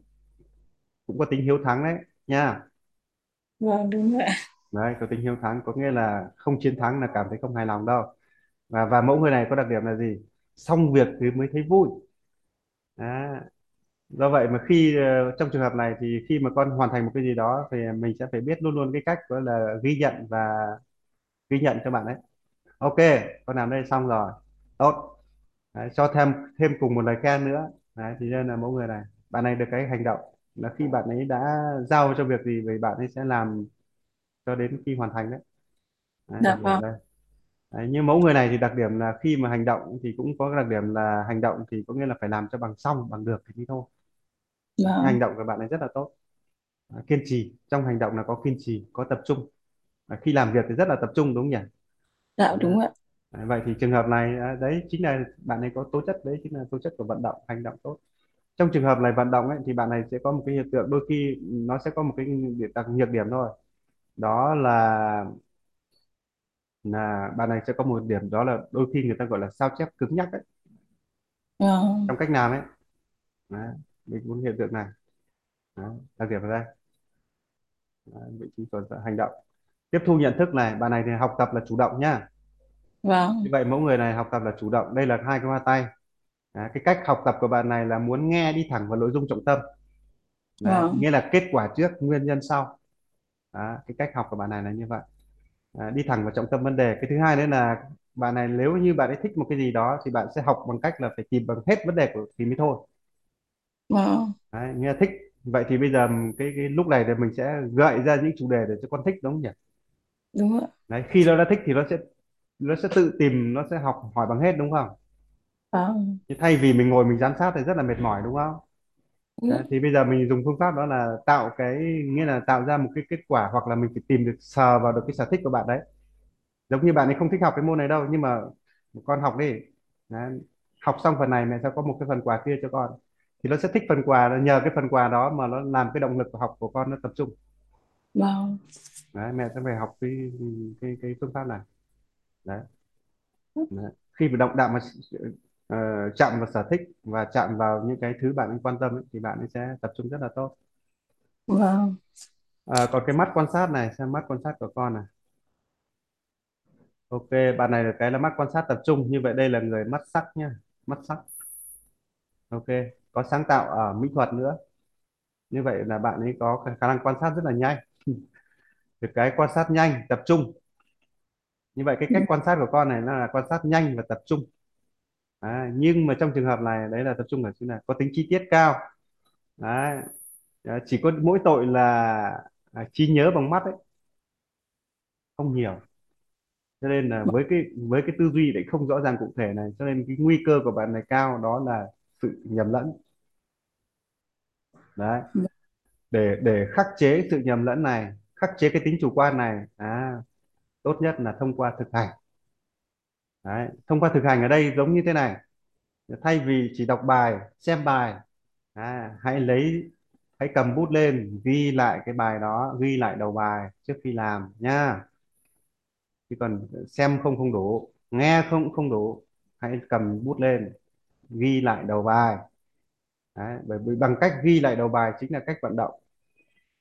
cũng có tính hiếu thắng đấy nha vâng đúng ạ đấy có tính hiếu thắng có nghĩa là không chiến thắng là cảm thấy không hài lòng đâu và và mẫu người này có đặc điểm là gì xong việc thì mới thấy vui Đấy. Do vậy mà khi ờ, trong trường hợp này thì khi mà con hoàn thành một cái gì đó thì mình sẽ phải biết luôn luôn cái cách gọi là ghi nhận và ghi nhận cho bạn ấy. Ok con làm đây xong rồi. Tốt. Đấy, cho thêm thêm cùng một lời khen nữa. Đấy, thì nên là mẫu người này. Bạn này được cái hành động là khi bạn ấy đã giao cho việc gì thì bạn ấy sẽ làm cho đến khi hoàn thành đấy, đấy dạ vâng. đấy, như mẫu người này thì đặc điểm là khi mà hành động thì cũng có đặc điểm là hành động thì có nghĩa là phải làm cho bằng xong bằng được thì mới thôi cái hành vâng động của bạn ấy rất là tốt. À, kiên trì. Trong hành động là có kiên trì có tập trung. À, khi làm việc thì rất là tập trung đúng không nhỉ? Dạ đúng ạ. Đấy, vậy thì trường hợp này à, đấy chính là bạn ấy có tố chất đấy chính là tố chất của vận động hành động tốt. Trong trường hợp này vận động ấy thì bạn này sẽ có một cái hiện tượng đôi khi nó sẽ có một cái điểm đặc nhược điểm thôi. Đó là là bạn này sẽ có một điểm đó là đôi khi người ta gọi là sao chép cứng nhắc ấy. Vâng. Trong cách làm ấy. Đấy, mình muốn hiện tượng này. Đấy, đặc điểm ở đây. Đấy, vị trí của hành động. Tiếp thu nhận thức này bạn này thì học tập là chủ động nhá. Như vâng vậy mẫu người này học tập là chủ động. Đây là hai cái hoa tay. Đấy, cái cách học tập của bạn này là muốn nghe đi thẳng vào nội dung trọng tâm. Đấy, vâng. nghĩa là kết quả trước nguyên nhân sau. Đó, cái cách học của bạn này là như vậy. Đấy, đi thẳng vào trọng tâm vấn đề. Cái thứ hai nữa là bạn này nếu như bạn ấy thích một cái gì đó thì bạn sẽ học bằng cách là phải tìm bằng hết vấn đề của thì mới thôi vâng. Đấy, là thích. Vậy thì bây giờ cái, cái lúc này thì mình sẽ gợi ra những chủ đề để cho con thích đúng không nhỉ? Đúng ạ. Đấy khi nó đã thích thì nó sẽ nó sẽ tự tìm nó sẽ học hỏi bằng hết đúng không? Vâng. Chứ thay vì mình ngồi mình giám sát thì rất là mệt mỏi đúng không? Đúng. Ạ đấy, thì bây giờ mình dùng phương pháp đó là tạo cái nghĩa là tạo ra một cái kết quả hoặc là mình phải tìm được sờ vào được cái sở thích của bạn đấy. Giống như bạn ấy không thích học cái môn này đâu nhưng mà con học đi. Đấy. học xong phần này mẹ sẽ có một cái phần quà kia cho con thì nó sẽ thích phần quà nhờ cái phần quà đó mà nó làm cái động lực của học của con nó tập trung. Vâng. Đấy, mẹ sẽ phải học cái cái cái phương pháp này. Đấy, đấy. khi mà động đạm mà ờ, chạm vào sở thích và chạm vào những cái thứ bạn quan tâm ấy, thì bạn ấy sẽ tập trung rất là tốt. Vâng. À, còn cái mắt quan sát này xem mắt quan sát của con này. Ok bạn này được cái là mắt quan sát tập trung. Như vậy đây là người mắt sắc nhá. Mắt sắc. Ok có sáng tạo ở mỹ thuật nữa. Như vậy là bạn ấy có khả năng quan sát rất là nhanh. Được cái quan sát nhanh tập trung. Như vậy cái cách quan sát của con này nó là quan sát nhanh và tập trung. Đấy, nhưng mà trong trường hợp này đấy là tập trung ở chỗ là có tính chi tiết cao. Đấy. Đấy, chỉ có mỗi tội là à, trí nhớ bằng mắt ấy. Không nhiều cho nên là với cái với cái tư duy lại không rõ ràng cụ thể này cho nên cái nguy cơ của bạn này cao đó là sự nhầm lẫn đấy. Để để khắc chế sự nhầm lẫn này khắc chế cái tính chủ quan này à, tốt nhất là thông qua thực hành. Đấy. thông qua thực hành ở đây giống như thế này. Thay vì chỉ đọc bài xem bài à, hãy lấy hãy cầm bút lên ghi lại cái bài đó ghi lại đầu bài trước khi làm nha. Chứ còn xem không không đủ nghe không không đủ hãy cầm bút lên ghi lại đầu bài Đấy, bởi vì bằng cách ghi lại đầu bài chính là cách vận động.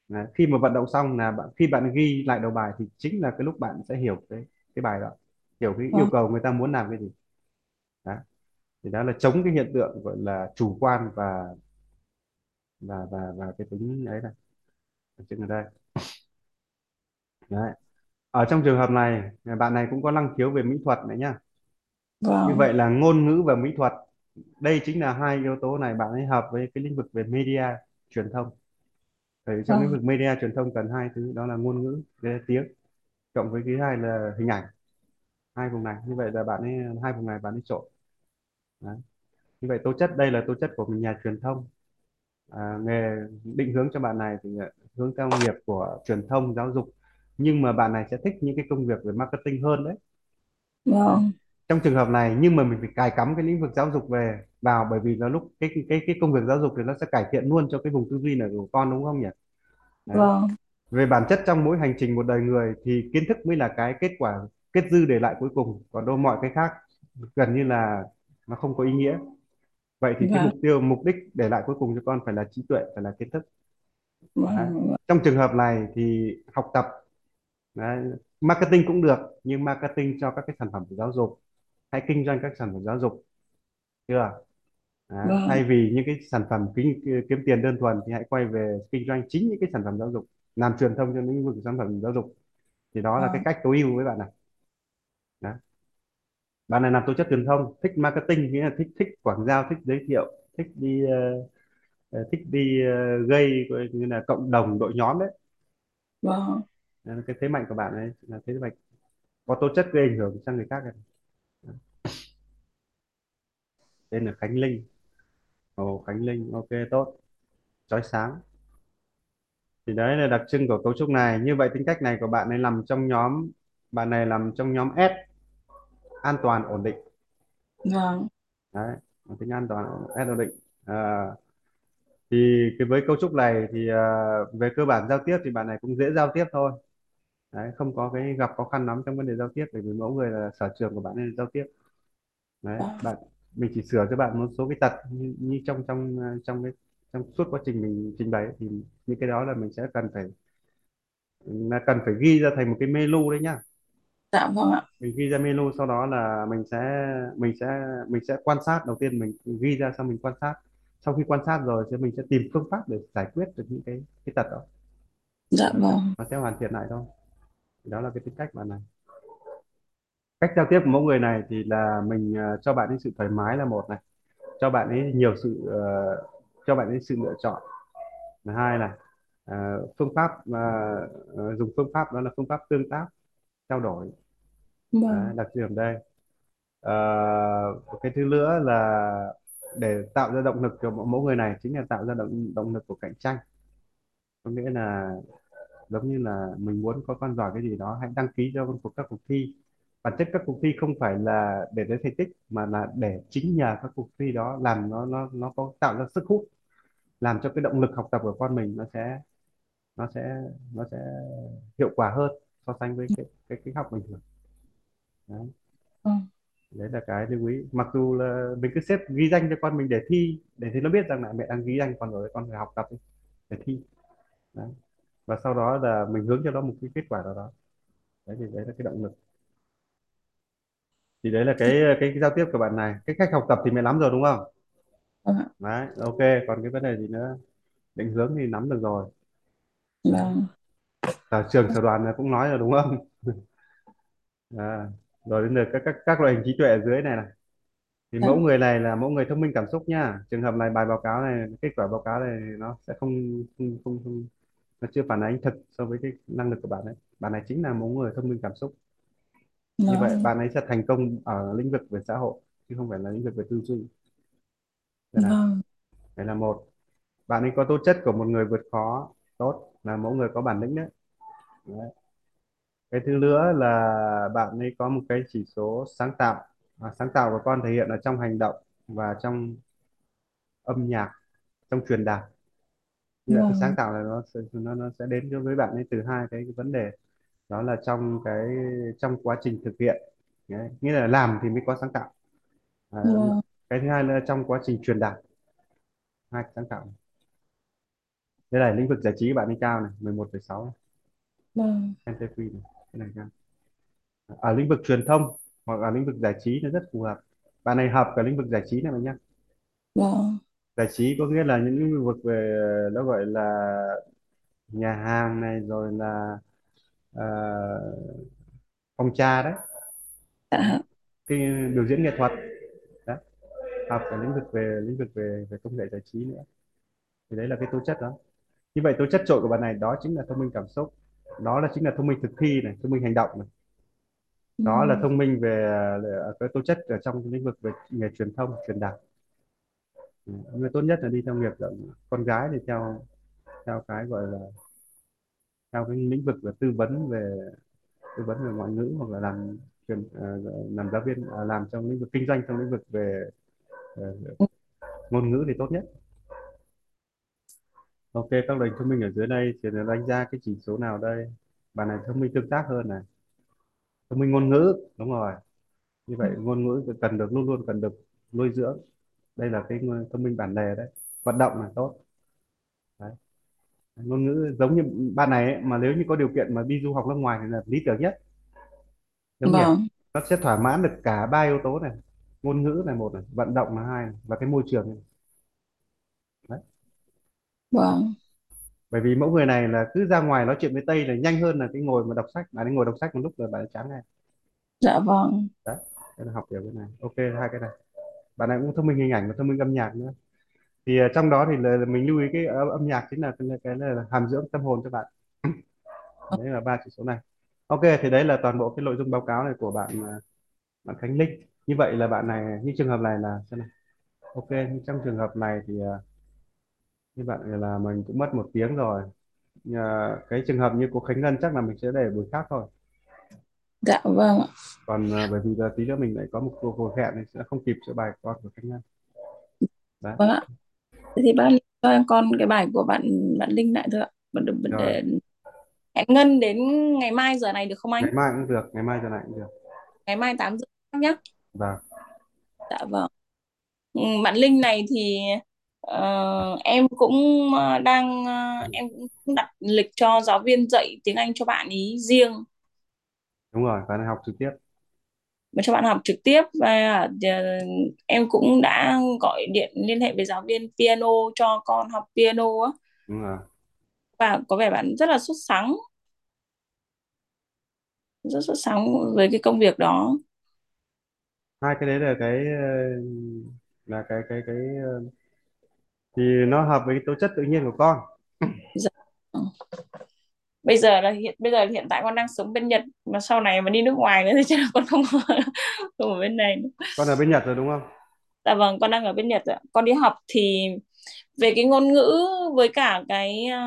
Đấy, khi mà vận động xong là bạn khi bạn ghi lại đầu bài thì chính là cái lúc bạn sẽ hiểu cái cái bài đó hiểu cái yêu vâng. cầu người ta muốn làm cái gì. Đó. thì đó là chống cái hiện tượng gọi là chủ quan và và và và cái tính ấy này ở ở đây. Đấy ở trong trường hợp này bạn này cũng có năng khiếu về mỹ thuật này nhá. Như vâng. vậy là ngôn ngữ và mỹ thuật đây chính là hai yếu tố này bạn ấy hợp với cái lĩnh vực về media truyền thông. Vì trong lĩnh vâng. vực media truyền thông cần hai thứ đó là ngôn ngữ với tiếng cộng với thứ hai là hình ảnh. Hai vùng này như vậy là bạn ấy hai vùng này bạn ấy trộn. Đấy. như vậy tố chất đây là tố chất của nhà truyền thông. À, nghề định hướng cho bạn này thì hướng theo nghiệp của truyền thông giáo dục. Nhưng mà bạn này sẽ thích những cái công việc về marketing hơn đấy. Đấy. Vâng trong trường hợp này nhưng mà mình phải cài cắm cái lĩnh vực giáo dục về vào bởi vì nó lúc cái cái cái công việc giáo dục thì nó sẽ cải thiện luôn cho cái vùng tư duy này của con đúng không nhỉ Đấy. vâng về bản chất trong mỗi hành trình một đời người thì kiến thức mới là cái kết quả kết dư để lại cuối cùng còn đâu mọi cái khác gần như là nó không có ý nghĩa vậy thì cái vâng mục tiêu mục đích để lại cuối cùng cho con phải là trí tuệ phải là kiến thức Đấy. vâng trong trường hợp này thì học tập Đấy. marketing cũng được nhưng marketing cho các cái sản phẩm của giáo dục hay kinh doanh các sản phẩm giáo dục. Chưa Đấy. vâng. thay vì những cái sản phẩm kiếm, kiếm tiền đơn thuần thì hãy quay về kinh doanh chính những cái sản phẩm giáo dục làm truyền thông trong lĩnh vực sản phẩm giáo dục. Thì đó là cái vâng. cách tối ưu với bạn này Đấy. bạn này làm tố chất truyền thông thích marketing nghĩa là thích thích quảng giao thích giới thiệu thích đi ờ, ờ, thích đi ờ, gây như là cộng đồng đội nhóm đấy. Vâng. Đấy là cái thế mạnh của bạn ấy là thế mạnh. Có tố chất gây ảnh hưởng sang người khác này. Tên là Khánh Linh. Ồ Khánh Linh ok tốt. Chói sáng. Thì đấy là đặc trưng của cấu trúc này. Như vậy tính cách này của bạn ấy nằm trong nhóm bạn này nằm trong nhóm S. An toàn ổn định. Vâng. Đấy tính an toàn S ổn định. À, thì cái với cấu trúc này thì à, về cơ bản giao tiếp thì bạn này cũng dễ giao tiếp thôi. Đấy không có cái gặp khó khăn lắm trong vấn đề giao tiếp bởi vì mẫu người là sở trường của bạn nên giao tiếp. Đấy vâng. bạn mình chỉ sửa cho bạn một số cái tật như, như trong trong ờ, trong cái trong suốt quá trình mình trình bày ấy, thì những cái đó là mình sẽ cần phải là cần phải ghi ra thành một cái menu đấy nhá. Dạ vâng ạ. Mình ghi ra menu sau đó là mình sẽ mình sẽ mình sẽ quan sát. Đầu tiên mình ghi ra xong mình quan sát. Sau khi quan sát rồi thì mình sẽ tìm phương pháp để giải quyết được những cái cái tật đó. Dạ vâng. Nó sẽ hoàn thiện lại thôi. Đó là cái tính cách bạn này cách giao tiếp của mẫu người này thì là mình ờ, cho bạn ấy sự thoải mái là một này. Cho bạn ấy nhiều sự ờ, cho bạn ấy sự lựa chọn là hai này. Ờ, phương pháp ờ, dùng phương pháp đó là phương pháp tương tác trao đổi. Vâng. Đặc điểm đây. Ờ, cái thứ nữa là để tạo ra động lực cho mẫu người này chính là tạo ra động động lực của cạnh tranh. Có nghĩa là giống như là mình muốn có con giỏi cái gì đó hãy đăng ký cho con cuộc các cuộc thi bản chất các cuộc thi không phải là để lấy thành tích mà là để chính nhờ các cuộc thi đó làm nó nó nó có tạo ra sức hút làm cho cái động lực học tập của con mình nó sẽ nó sẽ nó sẽ hiệu quả hơn so sánh với cái cái cái học bình thường. Đấy. vâng đấy là cái lưu ý. Mặc dù là mình cứ xếp ghi danh cho con mình để thi để thì nó biết rằng là mẹ đang ghi danh con rồi con phải học tập đi, để thi. Đấy. và sau đó là mình hướng cho nó một cái kết quả nào đó. Đấy thì đấy là cái động lực thì đấy là cái cái, cái giao tiếp của bạn này. Cái cách học tập thì mẹ nắm rồi đúng không? Vâng ạ. đấy ok. Còn cái vấn đề gì nữa? Định hướng thì nắm được rồi. Đấy. vâng. Sở trường sở đoàn là cũng nói rồi đúng không? À, rồi đến lượt các các các loại hình trí tuệ ở dưới này này. Thì mẫu người này là mẫu người thông minh cảm xúc nhá trường hợp này bài báo cáo này kết quả báo cáo này nó sẽ không không không, không nó chưa phản ánh thực so với cái năng lực của bạn ấy. Bạn này chính là mẫu người thông minh cảm xúc như vậy vâng bạn ấy sẽ thành công ở lĩnh vực về xã hội chứ không phải là lĩnh vực về tư duy. Đây này. Vâng. Đây là một. Bạn ấy có tố chất của một người vượt khó tốt là mẫu người có bản lĩnh đấy, đấy. cái thứ nữa là bạn ấy có một cái chỉ số sáng tạo. À, sáng tạo của con thể hiện ở trong hành động và trong âm nhạc trong truyền đạt. Như vậy cái sáng vâng tạo này nó sẽ nó, nó sẽ đến với bạn ấy từ hai cái, vấn đề đó là trong cái trong quá trình thực hiện. Đấy. nghĩa là làm thì mới có sáng tạo. À, vâng cái thứ hai là trong quá trình truyền đạt. Hai cái sáng tạo đây là lĩnh vực giải trí bạn ấy cao này 11,6 vâng NTP này. Cái này cao. Ở lĩnh vực truyền thông hoặc là lĩnh vực giải trí nó rất phù hợp. Bạn này hợp cả lĩnh vực giải trí này mà nhá. Vâng giải trí có nghĩa là những lĩnh vực về nó gọi là nhà hàng này rồi là ờ, phòng trà đấy, dạ. Cái biểu diễn nghệ thuật. Đấy. Học cả lĩnh vực về lĩnh vực về về công nghệ giải trí nữa. Thì đấy là cái tố chất đó. Như vậy tố chất trội của bạn này đó chính là thông minh cảm xúc. Đó là chính là thông minh thực thi này thông minh hành động này. Đó là vâng thông minh về ờ, cái tố chất ở trong lĩnh vực về nghề truyền thông truyền đạt. Ừ, nhưng tốt nhất là đi theo nghiệp rộng con gái thì theo theo cái gọi là theo cái lĩnh vực là tư vấn về tư vấn về ngoại ngữ hoặc là làm truyền uh, làm giáo viên uh, làm trong lĩnh vực kinh doanh trong lĩnh vực về uh, ngôn ngữ thì tốt nhất. Ok các loại thông minh ở dưới đây thì đánh giá cái chỉ số nào đây? Bạn này thông minh tương tác hơn này. Thông minh ngôn ngữ đúng rồi. Như vậy ngôn ngữ cần được luôn luôn cần được nuôi dưỡng. Đây là cái thông minh bản đề đấy. Vận động là tốt ngôn ngữ giống như bạn này ấy, mà nếu như có điều kiện mà đi du học nước ngoài thì là lý tưởng nhất. Giống nghiệp vâng. nó sẽ thỏa mãn được cả ba yếu tố này ngôn ngữ là một này vận động là hai này, và cái môi trường này. Đấy. vâng. Bởi vì mẫu người này là cứ ra ngoài nói chuyện với Tây là nhanh hơn là cái ngồi mà đọc sách bạn ấy ngồi đọc sách một lúc rồi bạn ấy chán ngay. Dạ vâng. Đấy đây là học kiểu cái này. Ok hai cái này. Bạn này cũng thông minh hình ảnh và thông minh âm nhạc nữa thì ờ, trong đó thì là, là mình lưu ý cái âm, âm nhạc chính là cái, cái là hàm dưỡng tâm hồn cho bạn. Đấy là ba chỉ số này. Ok thì đấy là toàn bộ cái nội dung báo cáo này của bạn ờ, bạn Khánh Linh. Như vậy là bạn này như trường hợp này là xem nào. Ok như trong trường hợp này thì ờ, như bạn này là mình cũng mất một tiếng rồi. Nhờ cái trường hợp như cô Khánh Ngân chắc là mình sẽ để buổi khác thôi. Dạ vâng ạ. còn ờ, bởi vì là tí nữa mình lại có một cuộc hẹn thì sẽ không kịp chữa bài con của Khánh Ngân. Đấy. Vâng ạ thì bác cho em con cái bài của bạn bạn Linh lại thôi ạ. Bạn được để hẹn Ngân đến ngày mai giờ này được không anh? Ngày mai cũng được ngày mai giờ này cũng được. Ngày mai 8 giờ nhé và dạ vâng. Ừ, bạn Linh này thì ờ, em cũng ờ, đang ờ, em cũng đặt lịch cho giáo viên dạy tiếng Anh cho bạn ý riêng. Đúng rồi phải học trực tiếp mà cho bạn học trực tiếp. Và ờ, em cũng đã gọi điện liên hệ với giáo viên piano cho con học piano á. Đúng rồi. Và có vẻ bạn rất là xuất sắc. Rất xuất sắc với cái công việc đó. Hai cái đấy là cái ờ, là cái cái cái ờ, thì nó hợp với cái tố chất tự nhiên của con. Dạ. Bây giờ là hiện bây giờ hiện tại con đang sống bên Nhật mà sau này mà đi nước ngoài nữa thì chắc là con không không ở bên này nữa. con ở bên Nhật rồi đúng không Dạ vâng con đang ở bên Nhật ạ con đi học thì về cái ngôn ngữ với cả cái ờ,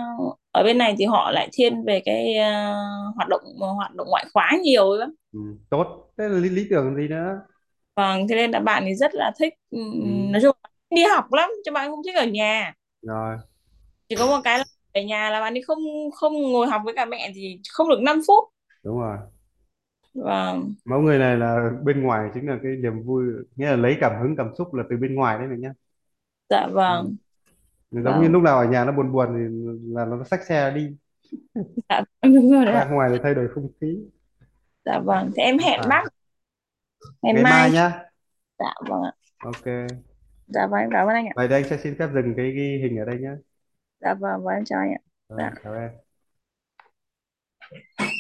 ở bên này thì họ lại thiên về cái ờ, hoạt động hoạt động ngoại khóa nhiều lắm ừ. tốt thế là lý, lý tưởng gì nữa vâng thế nên là bạn thì rất là thích ừ. nói chung đi học lắm chứ bạn không thích ở nhà rồi chỉ có một cái là ở nhà là bạn đi không không ngồi học với cả mẹ thì không được 5 phút. Đúng rồi. Vâng. Mẫu người này là bên ngoài chính là cái niềm vui nghĩa là lấy cảm hứng cảm xúc là từ bên ngoài đấy mình nhá. Dạ ừ. vâng giống như vâng. lúc nào ở nhà nó buồn buồn thì là nó xách xe đi. Dạ đúng rồi đấy ra ngoài để thay đổi không khí. Dạ vâng thế em hẹn à. bác. Ngày ngày mai. mai nhá. Dạ vâng ạ. Ok. Dạ vâng em cảm ơn anh ạ. Vậy thì anh sẽ xin phép dừng cái ghi hình ở đây nhá dạ vâng vâng em